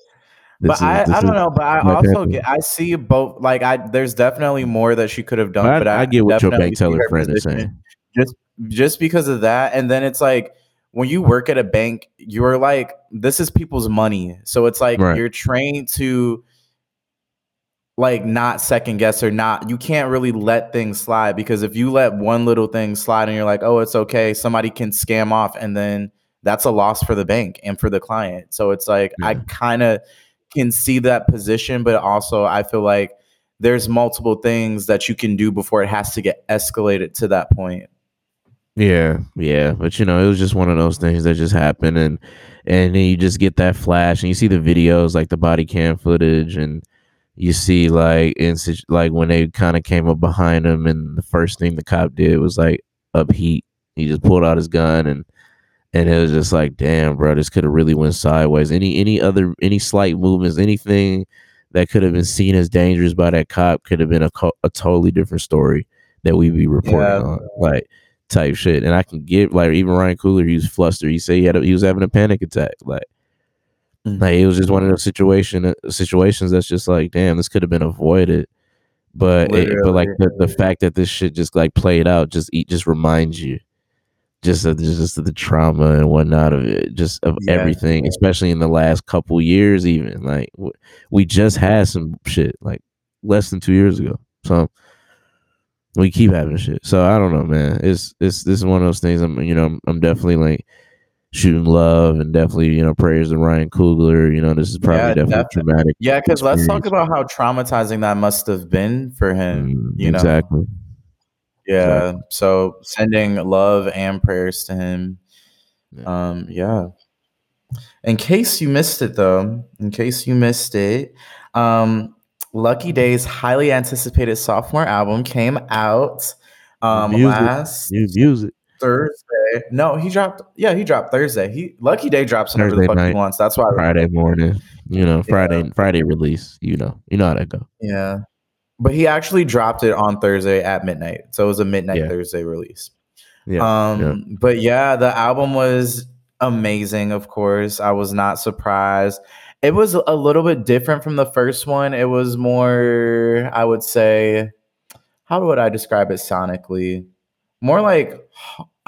This But is, I, I don't know. But I also get I see both. Like I, there's definitely more that she could have done. I- but I, I get what your bank teller friend is saying. Just just because of that, and then it's like when you work at a bank, you're like this is people's money, so it's like Right. you're trained to like not second guess or not you can't really let things slide because if you let one little thing slide and you're like oh it's okay somebody can scam off and then that's a loss for the bank and for the client. So it's like i kind of can see that position but also i feel like there's multiple things that you can do before it has to get escalated to that point Yeah, yeah, but you know, it was just one of those things that just happened, and and then you just get that flash, and you see the videos, like the body cam footage, and you see like in like when they kind of came up behind him, and the first thing the cop did was like upheat. He just pulled out his gun, and and it was just like, damn, bro, this could have really went sideways. Any any other any slight movements, anything that could have been seen as dangerous by that cop could have been a co- a totally different story that we'd be reporting Yeah. on, like type shit. And I can get like even Ryan Coogler, he was flustered. He said he had a, he was having a panic attack. Like, Mhm. like it was just one of those situation uh, situations that's just like, damn, this could have been avoided. But it, but like the, the fact that this shit just like played out just it just reminds you just of just of the trauma and whatnot of it, just of Yeah. everything, especially in the last couple years. Even like we just had some shit like less than two years ago. So we keep having shit. So I don't know, man. It's it's this is one of those things. I'm you know I'm, I'm definitely like shooting love and definitely you know prayers to Ryan Coogler. You know this is probably Yeah, definitely definitely. traumatic. yeah because let's talk about how traumatizing that must have been for him Mm, you know exactly. Yeah. So sending love and prayers to him. Yeah. Um, yeah. In case you missed it though, in case you missed it, um, Lucky Daye's highly anticipated sophomore album came out um Music. last New music. Thursday. No, he dropped. Yeah, he dropped Thursday. He Lucky Daye drops whenever the Thursday fuck night. he wants. That's why. Friday morning. You know, Friday Friday release. You know, you know how that go. Yeah, but he actually dropped it on Thursday at midnight, so it was a midnight Yeah. Thursday release. Yeah, Um, yeah. but yeah, the album was amazing. Of course, I was not surprised. It was a little bit different from the first one. It was more, I would say, how would I describe it sonically? More like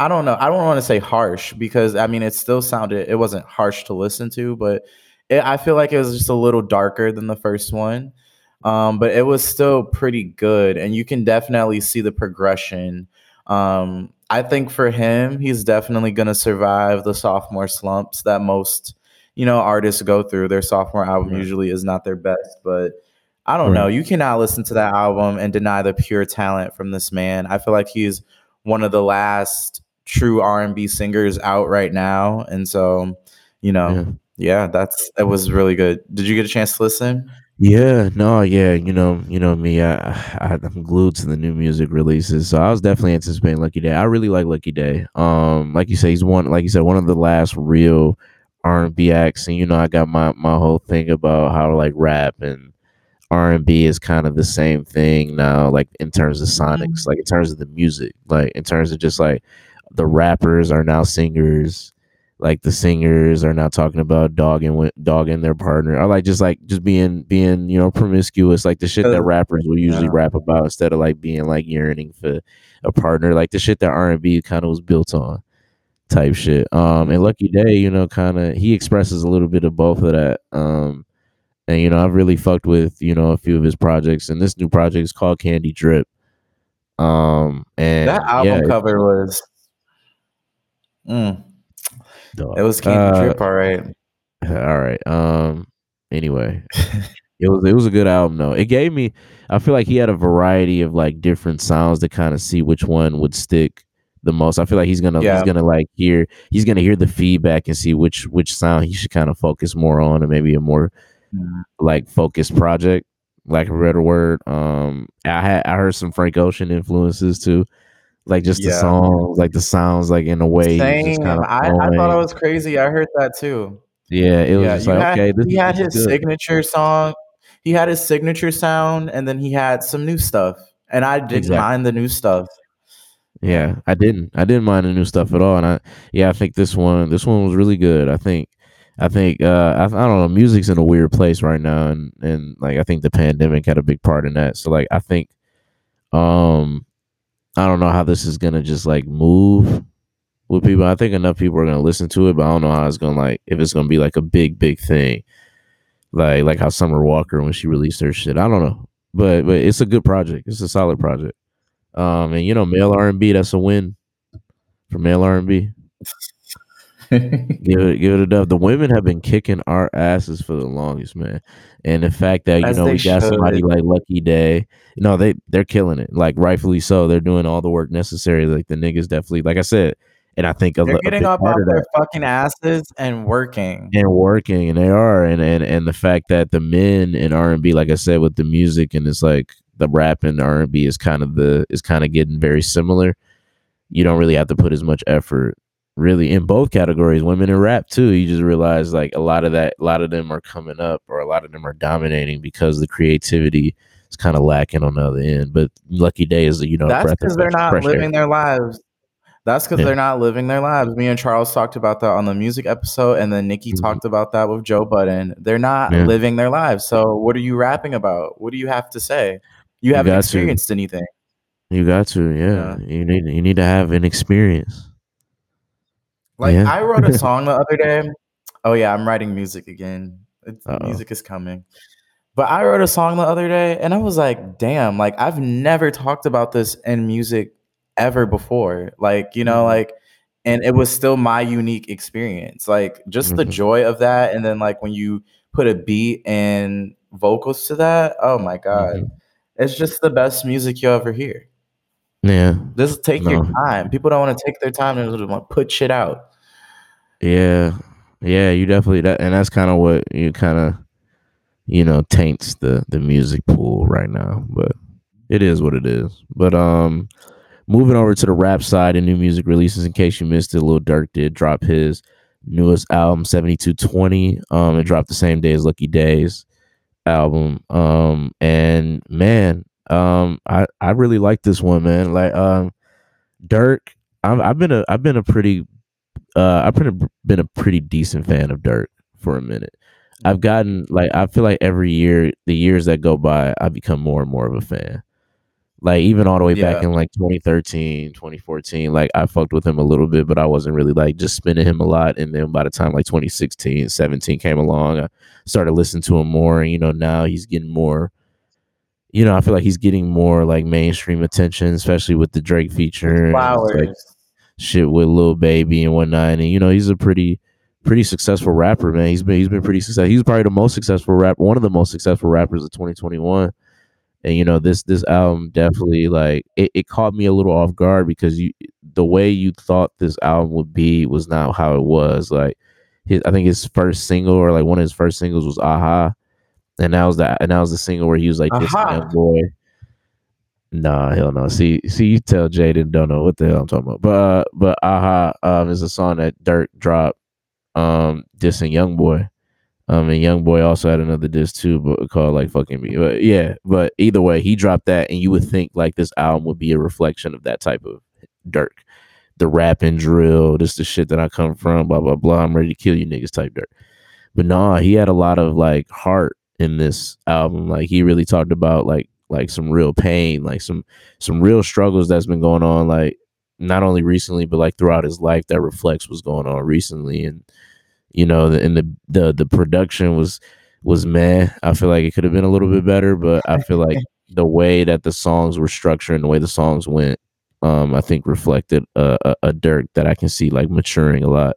I don't know. I don't want to say harsh because I mean it still sounded. It wasn't harsh to listen to, but it, I feel like it was just a little darker than the first one. Um, but it was still pretty good, and you can definitely see the progression. Um, I think for him, he's definitely going to survive the sophomore slumps that most, you know, artists go through. Their sophomore album Right. usually is not their best, but I don't know. You cannot listen to that album and deny the pure talent from this man. I feel like he's one of the last true R&B singers out right now, and so, you know, Yeah. yeah, that's that was really good. Did you get a chance to listen? Yeah, no, yeah, you know, you know me. I, I I'm glued to the new music releases, so I was definitely anticipating Lucky Daye. I really like Lucky Daye. Um, like you say, he's one, like you said, one of the last real R and B acts, and you know, I got my my whole thing about how like rap and R and B is kind of the same thing now, like in terms of sonics, like in terms of the music, like in terms of just like the rappers are now singers like the singers are now talking about dogging dogging their partner. Or like just like just being being you know promiscuous like the shit that Uh, rappers will usually yeah. rap about instead of like being like yearning for a partner like the shit that r&b kind of was built on type shit um and lucky daye you know kind of he expresses a little bit of both of that um and you know i've really fucked with you know a few of his projects and this new project is called candy drip um and That album yeah, cover was Mm, dog. it was Candy Uh, Drip, all right. All right. Um. Anyway, it was it was a good album though. It gave me. I feel like he had a variety of like different sounds to kind of see which one would stick the most. I feel like he's gonna Yeah. he's gonna like hear he's gonna hear the feedback and see which which sound he should kind of focus more on and maybe a more Mm. like focused project. Like a better word. Um. I had I heard some Frank Ocean influences too. Like just the Yeah. songs, like the sounds, like in a way. Same. I, I thought. I was crazy. I heard that too. Yeah, it was yeah, just like had, okay, this, he had his good. signature song. He had his signature sound, and then he had some new stuff. And I didn't Exactly. mind the new stuff. Yeah, I didn't. I didn't mind the new stuff at all, and I yeah, I think this one this one was really good. I think I think uh I, I don't know, music's in a weird place right now, and and like I think the pandemic had a big part in that. So like I think um I don't know how this is gonna just like move with people. I think enough people are gonna listen to it, but I don't know how it's gonna like if it's gonna be like a big big thing, like like how Summer Walker when she released her shit. I don't know, but but it's a good project. It's a solid project. Um, and you know, male R and B, that's a win for male R and B. Give it, give it a dub. The women have been kicking our asses for the longest, man. And the fact that you As know we got somebody like Lucky Daye, no, they they're killing it. Like rightfully so, they're doing all the work necessary. Like the niggas definitely, like I said, and I think a, They're getting up off of their fucking asses and working. and working, and they are, and and and the fact that the men in R and B, like I said, with the music and it's like the rap and R and B is kind of the is kind of getting very similar. You don't really have to put as much effort, really, in both categories, women and rap too. You just realize like a lot of that, a lot of them are coming up, or a lot of them are dominating because the creativity is kind of lacking on the other end. But Lucky Daye is, you know, That's because they're not air. living their lives. That's because Yeah. they're not living their lives. Me and Charles talked about that on the music episode, and then Nikki Mhm. talked about that with Joe Budden. They're not Yeah. living their lives. So what are you rapping about? What do you have to say? You You haven't to. experienced anything. You got to, yeah. You need you need to have an experience. Like Yeah. I wrote a song the other day. Oh yeah, I'm writing music again. Music is coming. But I wrote a song the other day, and I was like, "Damn!" Like I've never talked about this in music ever before. Like you know, Mhm. like, and it was still my unique experience. Like just the Mhm. joy of that, and then like when you put a beat and vocals to that. Oh my god, Mhm. It's just the best music you'll ever hear. Yeah. Just take your time. People don't want to take their time and just want to put shit out. Yeah, yeah, you definitely that, and that's kind of what you kind of, you know, taints the the music pool right now. But it is what it is. But um, moving over to the rap side and new music releases. In case you missed it, Lil Durk did drop his newest album, Seventy Two Twenty. Um, it dropped the same day as Lucky Daye's album. Um, and man, um, I I really like this one, man. Like um, Durk, I've, I've been a I've been a pretty uh I've been a, been a pretty decent fan of Durk for a minute. I've gotten like I feel like every year, the years that go by, I become more and more of a fan. Like even all the way back in like 2013, 2014, like I fucked with him a little bit, but I wasn't really like just spinning him a lot. And then by the time like 2016, 17 came along, I started listening to him more. And you know, now he's getting more, you know, I feel like he's getting more like mainstream attention, especially with the Drake feature. and, like, shit with Lil Baby and whatnot. And you know, he's a pretty pretty successful rapper, man. He's been he's been pretty successful. He's probably the most successful rap, one of the most successful rappers of 2021. And you know, this this album definitely like it, it caught me a little off guard because you the way you thought this album would be was not how it was. Like his I think his first single or like one of his first singles was Aha. And that was that and that was the single where he was like this young boy. Nah, hell no. See, see, you tell Jaden don't know what the hell I'm talking about. But uh, but aha, um, is a song that Durk dropped, um, dissing Young Boy, um, and Young Boy also had another disc too, but called like fucking me. But yeah, but either way, he dropped that, and you would think like this album would be a reflection of that type of Durk, the rap and drill. This the shit that I come from. Blah blah blah. I'm ready to kill you niggas type Durk. But nah, he had a lot of like heart in this album. Like he really talked about like like some real pain, like some some real struggles that's been going on, like not only recently, but like throughout his life that reflects what's going on recently. And you know, and the the the production was was meh. I feel like it could have been a little bit better, but I feel like the way that the songs were structured and the way the songs went, um, I think reflected a, a, a Durk that I can see like maturing a lot.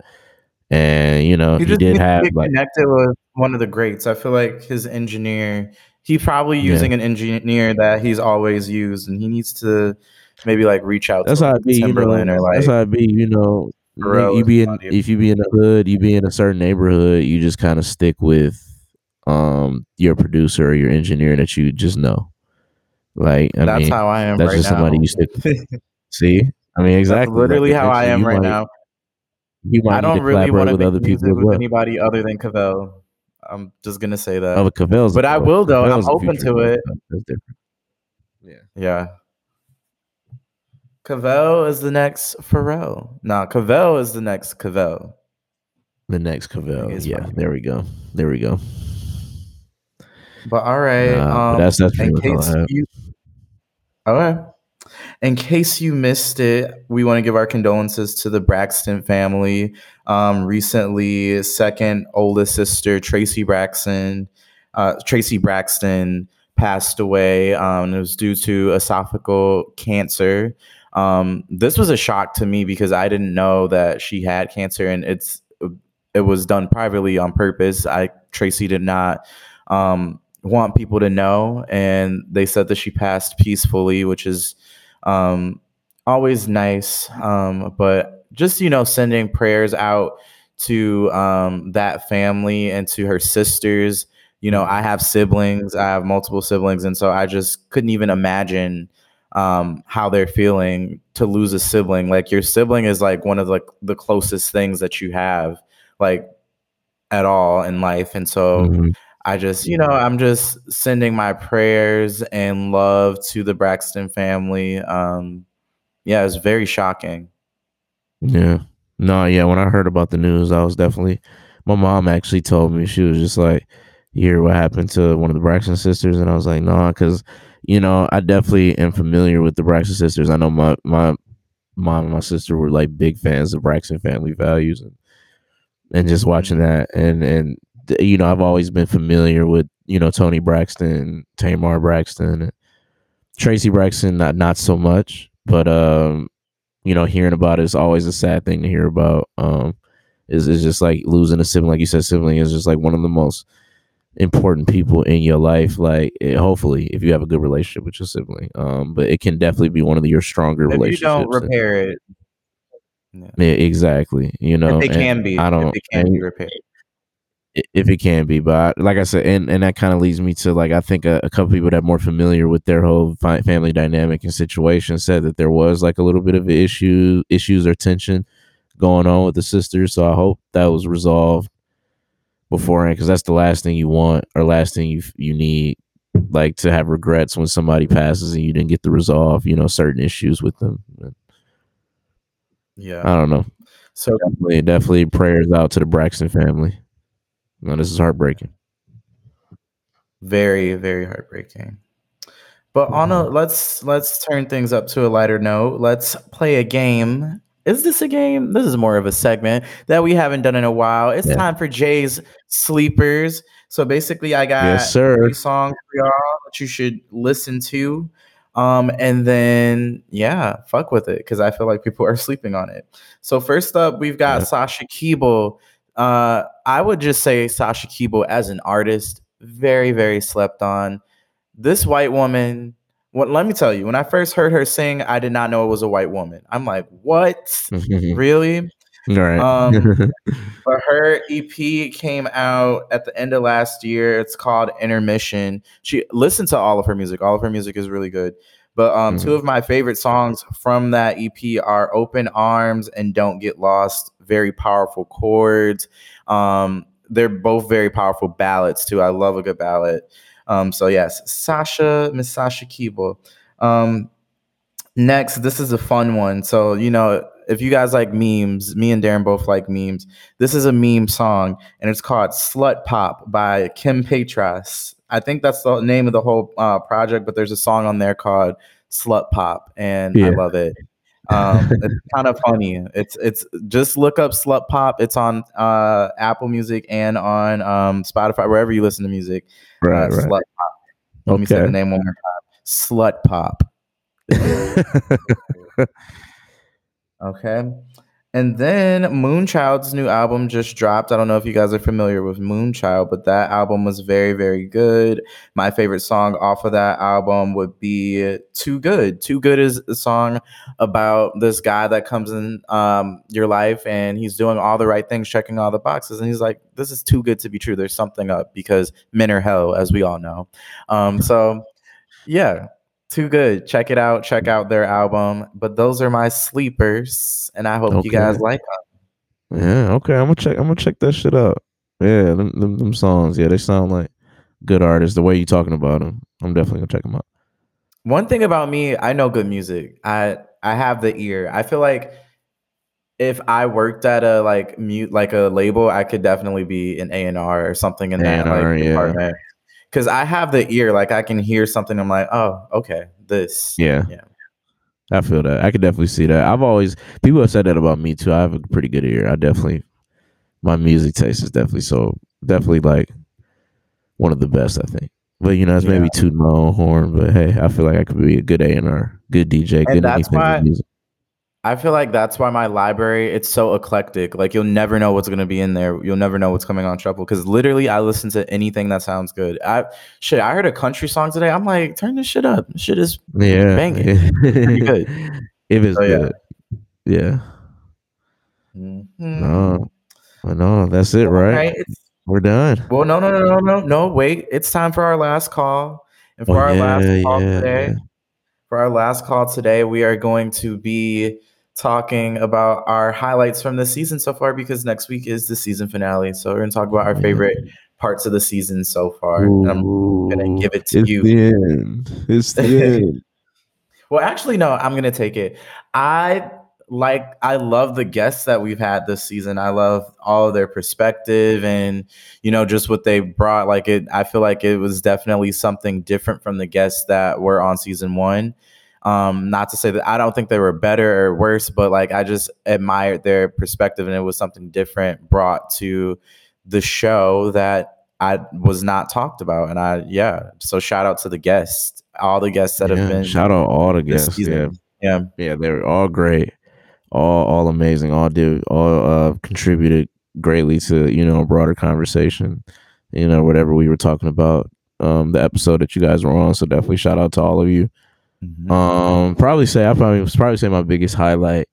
And you know, He he, did have like connected with one of the greats. I feel like his engineer, he probably Yeah. using an engineer that he's always used, and he needs to maybe like reach out That's to how like, it be, you know. Timbaland or like that's how it be, you know. Pharrell You be in if you be in the hood, you be in a certain neighborhood, you just kind of stick with um your producer or your engineer that you just know. Like I that's mean, how I am that's right just now. somebody you stick. See, I mean, exactly. That's literally like, how I am right might- now. You might I don't to really want to with other people with well. anybody other than Cavell. I'm just gonna say that. Oh, but Cavell's, But I will, though. I'm open to it. That's different. Yeah. Yeah. Cavell is the next Pharrell. Nah, Cavell is the next Cavell. The next Cavell. Yeah, there we go. There we go. But all right. Nah, um, that's that's in much all you, okay. In case you missed it, we want to give our condolences to the Braxton family. Um, recently, second oldest sister Traci Braxton, uh, Traci Braxton passed away. Um, it was due to esophageal cancer. Um, this was a shock to me because I didn't know that she had cancer, and it's it was done privately on purpose. I Traci did not um, want people to know, and they said that she passed peacefully, which is um, always nice. Um, but just you know, sending prayers out to um, that family and to her sisters. You know, I have siblings. I have multiple siblings, and so I just couldn't even imagine um, how they're feeling to lose a sibling. Like your sibling is like one of like the closest things that you have, like at all in life, and so. Mhm. I just, you know, I'm just sending my prayers and love to the Braxton family. Um, yeah, it's very shocking. Yeah. No, yeah. When I heard about the news, I was definitely. My mom actually told me she was just like, "You hear what happened to one of the Braxton sisters?" And I was like, "No," nah, because you know I definitely am familiar with the Braxton sisters. I know my my mom and my sister were like big fans of Braxton family values and and just watching that and and you know I've always been familiar with you know Toni Braxton, Tamar Braxton, Traci Braxton. Not not so much, but um you know, hearing about it is always a sad thing to hear about. Um, is is just like losing a sibling, like you said, sibling is just like one of the most important people in your life. Like, it, hopefully, if you have a good relationship with your sibling, um, but it can definitely be one of your stronger relationships. You don't repair it, yeah. Yeah, exactly. You know, if they can be, I don't. if they can and- be repaired. if it can be. But I, like I said, and, and that kind of leads me to like I think a, a couple people that are more familiar with their whole fi- family dynamic and situation said that there was like a little bit of issue, issues or tension going on with the sisters. So I hope that was resolved beforehand because that's the last thing you want or last thing you you need. Like to have regrets when somebody passes and you didn't get to resolve, you know, certain issues with them. Yeah. I don't know. So Definitely, definitely prayers out to the Braxton family. No, this is heartbreaking. very very heartbreaking. But on a mm-hmm. let's let's turn things up to a lighter note. Let's play a game. Is this a game? This is more of a segment that we haven't done in a while. It's Yeah. time for Jay's sleepers. So basically, I got Yes, sir. three songs for y'all that you should listen to. Um, and then yeah, fuck with it because I feel like people are sleeping on it. So first up, we've got Yeah. Sasha Keeble. Uh, I would just say Sasha Keeble as an artist, very, very slept on. This white woman, what let me tell you, when I first heard her sing, I did not know it was a white woman. I'm like, what? really? All right. Um, But her EP came out at the end of last year. It's called Intermission. She listened to all of her music. All of her music is really good. But um, two Mhm. of my favorite songs from that EP are "Open Arms" and "Don't Get Lost." Very powerful chords. Um, they're both very powerful ballads too. I love a good ballad. Um, so yes, Sasha, Miss Sasha Keeble. Um, next, this is a fun one. So you know, if you guys like memes, me and Darren both like memes. This is a meme song, and it's called "Slut Pop" by Kim Petras. I think that's the name of the whole uh, project, but there's a song on there called "Slut Pop," and I love it. Um, it's kind of funny. It's it's just look up "Slut Pop." It's on uh, Apple Music and on um, Spotify, wherever you listen to music. right, uh, right. Slut Pop. Let me say the name one more time. Slut Pop. Okay. And then Moonchild's new album just dropped. I don't know if you guys are familiar with Moonchild, but that album was very, very good. My favorite song off of that album would be Too Good. Too Good is a song about this guy that comes in um, your life and he's doing all the right things, checking all the boxes. And he's like, this is too good to be true. There's something up because men are hell, as we all know. Um, so, yeah, too good. Check it out. Check out their album. But those are my sleepers, and I hope you guys like them. yeah. Okay. I'm gonna check. I'm gonna check that shit out. Yeah. Them, them, them songs. Yeah. They sound like good artists. The way you talking about them, I'm definitely gonna check them out. One thing about me, I know good music. I I have the ear. I feel like if I worked at a like mute like a label, I could definitely be an A and R or something in that A&R, like yeah. department. Because I have the ear, like I can hear something. I'm like, oh, okay, this. Yeah. Yeah. I feel that. I could definitely see that. I've always people have said that about me too. I have a pretty good ear. I definitely my music taste is definitely so definitely like one of the best. I think. But you know, it's maybe Yeah. too my own horn. But hey, I feel like I could be a good A and R, good DJ, And good that's anything why- music. I feel like that's why my library it's so eclectic. Like you'll never know what's gonna be in there. You'll never know what's coming on shuffle because literally I listen to anything that sounds good. I shit. I heard a country song today. I'm like, turn this shit up. Shit is Yeah, banging. Pretty good. if it's So, yeah. good, yeah. Mhm. No, but no, that's it, right? Alright, it's- We're done. Well, no, no, no, no, no, no. Wait, it's time for our last call. And for Oh, our yeah, last call yeah, today, yeah. for our last call today, we are going to be talking about our highlights from the season so far because next week is the season finale. So we're gonna talk about our favorite parts of the season so far. And I'm gonna give it to it's you. The end. It's the end. Well, actually, no, I'm gonna take it. I like I love the guests that we've had this season. I love all of their perspective and you know just what they brought. Like it, I feel like it was definitely something different from the guests that were on season one. Um, not to say that I don't think they were better or worse, but like I just admired their perspective and it was something different brought to the show that I was not talked about. And I yeah, so shout out to the guests, all the guests that Yeah, have been shout out all the guests. Yeah. Yeah. yeah, they were all great, all all amazing, all did all uh contributed greatly to you know a broader conversation, you know whatever we were talking about, um the episode that you guys were on. So definitely shout out to all of you. Mhm. Um, probably say I probably was probably say my biggest highlight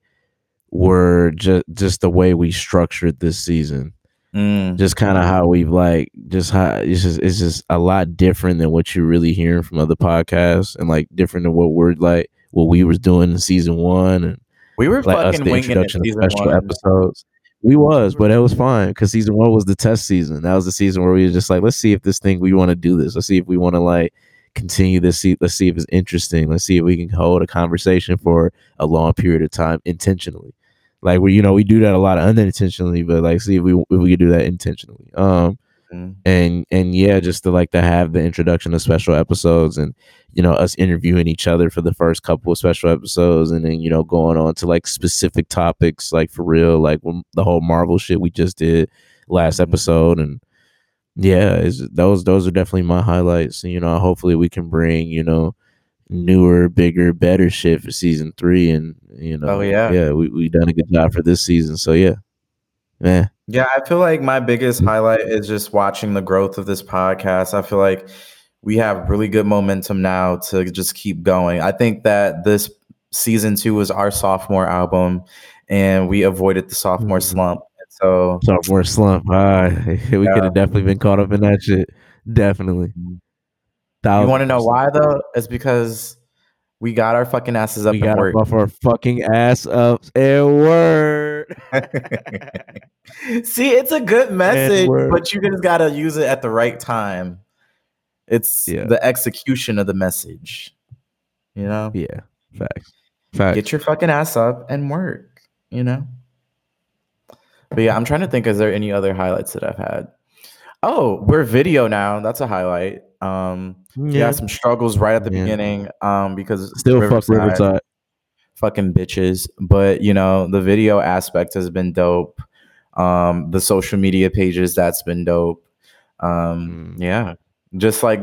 were just just the way we structured this season. Mm. just kind of how we've like just how it's just it's just a lot different than what you're really hearing from other podcasts and like different than what we're like what we was doing in season one and We were like us fucking the introduction of special one. episodes. We was, but it was fine because season one was the test season. That was the season where we were just like, let's see if this thing we want to do this. Let's see if we want to like continue this. See, let's see if it's interesting. Let's see if we can hold a conversation for a long period of time intentionally. Like we, you know, we do that a lot unintentionally, but like see if we if we could do that intentionally. Um, Mm. and and yeah, just to like to have the introduction of special episodes and you know us interviewing each other for the first couple of special episodes, and then you know going on to like specific topics, like for real, like when the whole Marvel shit we just did last Mhm. episode, and yeah, is those those are definitely my highlights. And you know, hopefully we can bring you know newer, bigger, better shit for season three, and you know, Oh, yeah. yeah, we we done a good job for this season, so yeah, man. Yeah, I feel like my biggest highlight is just watching the growth of this podcast. I feel like we have really good momentum now to just keep going. I think that this season two was our sophomore album, and we avoided the sophomore Mhm. slump. So sophomore slump. Ah, we could have definitely been caught up in that shit. Definitely. you want to know why though? It's because we got our fucking asses up We and got work. our fucking ass up and word. See, it's a good message, but you just gotta use it at the right time. It's Yeah. the execution of the message. You know, Yeah, facts. Facts. get your fucking ass up and work. You know. But yeah, I'm trying to think. Is there any other highlights that I've had? Oh, we're video now. That's a highlight. Um, we yeah, had some struggles right at the Yeah. beginning. Um, because still fuck Riverside. fucking bitches but you know the video aspect has been dope um the social media pages that's been dope um Mm. yeah just like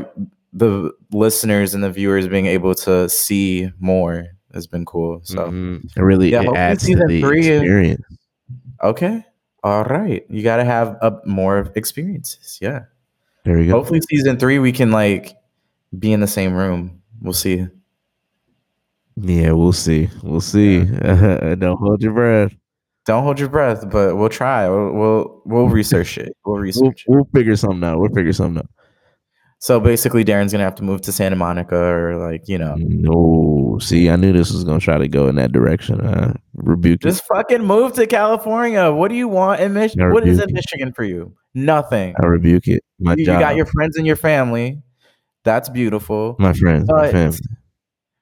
the listeners and the viewers being able to see more has been cool so Mhm. It really Yeah, it adds to the is- experience. okay all right you got to have a, more experiences yeah There you go. hopefully season three we can like be in the same room we'll see Yeah, we'll see. We'll see. Don't hold your breath. don't hold your breath but we'll try we'll we'll, we'll research it we'll We'll, research it we'll figure something out. We'll figure something out. So basically, Darren's gonna have to move to Santa Monica, or like you know, No, see, I knew this was gonna try to go in that direction. I rebuke just fucking move to California. What do you want in Michigan? What is in. Michigan for you? Nothing. it. I rebuke it. My You, you got your friends and your family. That's beautiful. my friends, my But family,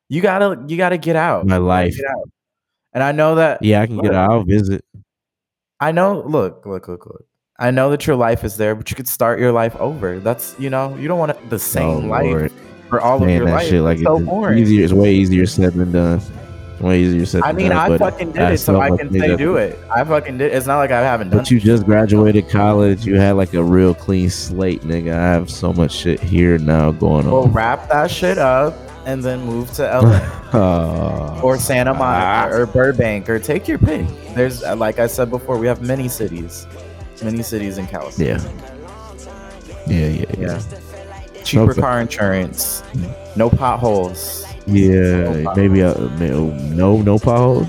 you gotta you gotta get out. my life. out. And I know that. Yeah, I can get out. I'll visit. I know. Look, look, look, look. I know that your life is there, but you could start your life over. That's you know, you don't want the same Oh, life Lord. for all of Saying your that life. shit like it's so boring. easier. It's way easier said than done. Way easier said. I mean, done, I fucking did I it, so I can say do it. I fucking did. It. It's not like I haven't done. But you just graduated college. You had like a real clean slate, nigga. I have so much shit here now going Well, on. wrap that shit up and then move to LA Ah. or Santa Monica or Burbank or take your pick. There's, like I said before, we have many cities, many cities in California. yeah, yeah, yeah, yeah. Yeah. Cheaper Okay. car insurance, no potholes. Yeah, maybe uh, may- no, no potholes.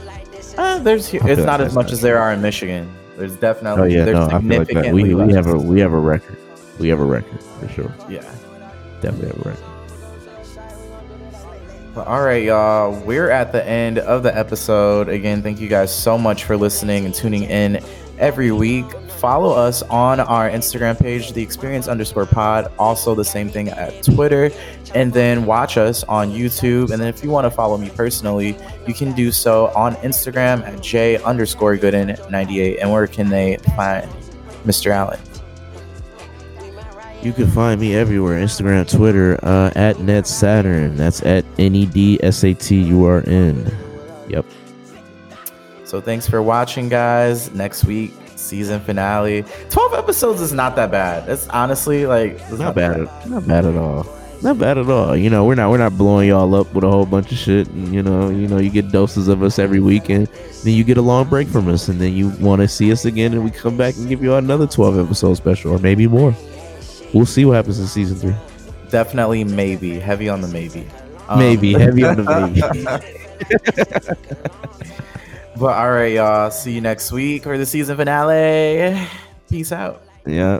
Uh, there's, it's like not as much not as there are in Michigan. There's definitely, Oh yeah, there's no, I feel like that. We we have a we have a record. We have a record for sure. yeah. Definitely have a record. But all right, y'all. We're at the end of the episode. Again, thank you guys so much for listening and tuning in every week. Follow us on our Instagram page, the experience underscore pod. Also, the same thing at Twitter. And then watch us on YouTube. And then if you want to follow me personally, you can do so on Instagram at J underscore Gooden98. And where can they find Mr. Allen? You can find me everywhere: Instagram, Twitter, uh, at Ned Saturn. That's at N E D S A T U R N. Yep. So thanks for watching, guys. Next week, season finale. 12 episodes is not that bad. It's honestly like it's Not bad. At, not bad at all. Not bad at all. You know, we're not we're not blowing y'all up with a whole bunch of shit. And, you know, you know, you get doses of us every weekend. Then you get a long break from us, and then you want to see us again, and we come back and give you another twelve episode special, or maybe more. We'll see what happens in season three. Definitely maybe. Heavy on the maybe. Um, Maybe heavy on the maybe. But all right, y'all. See you next week for the season finale. Peace out. Yeah.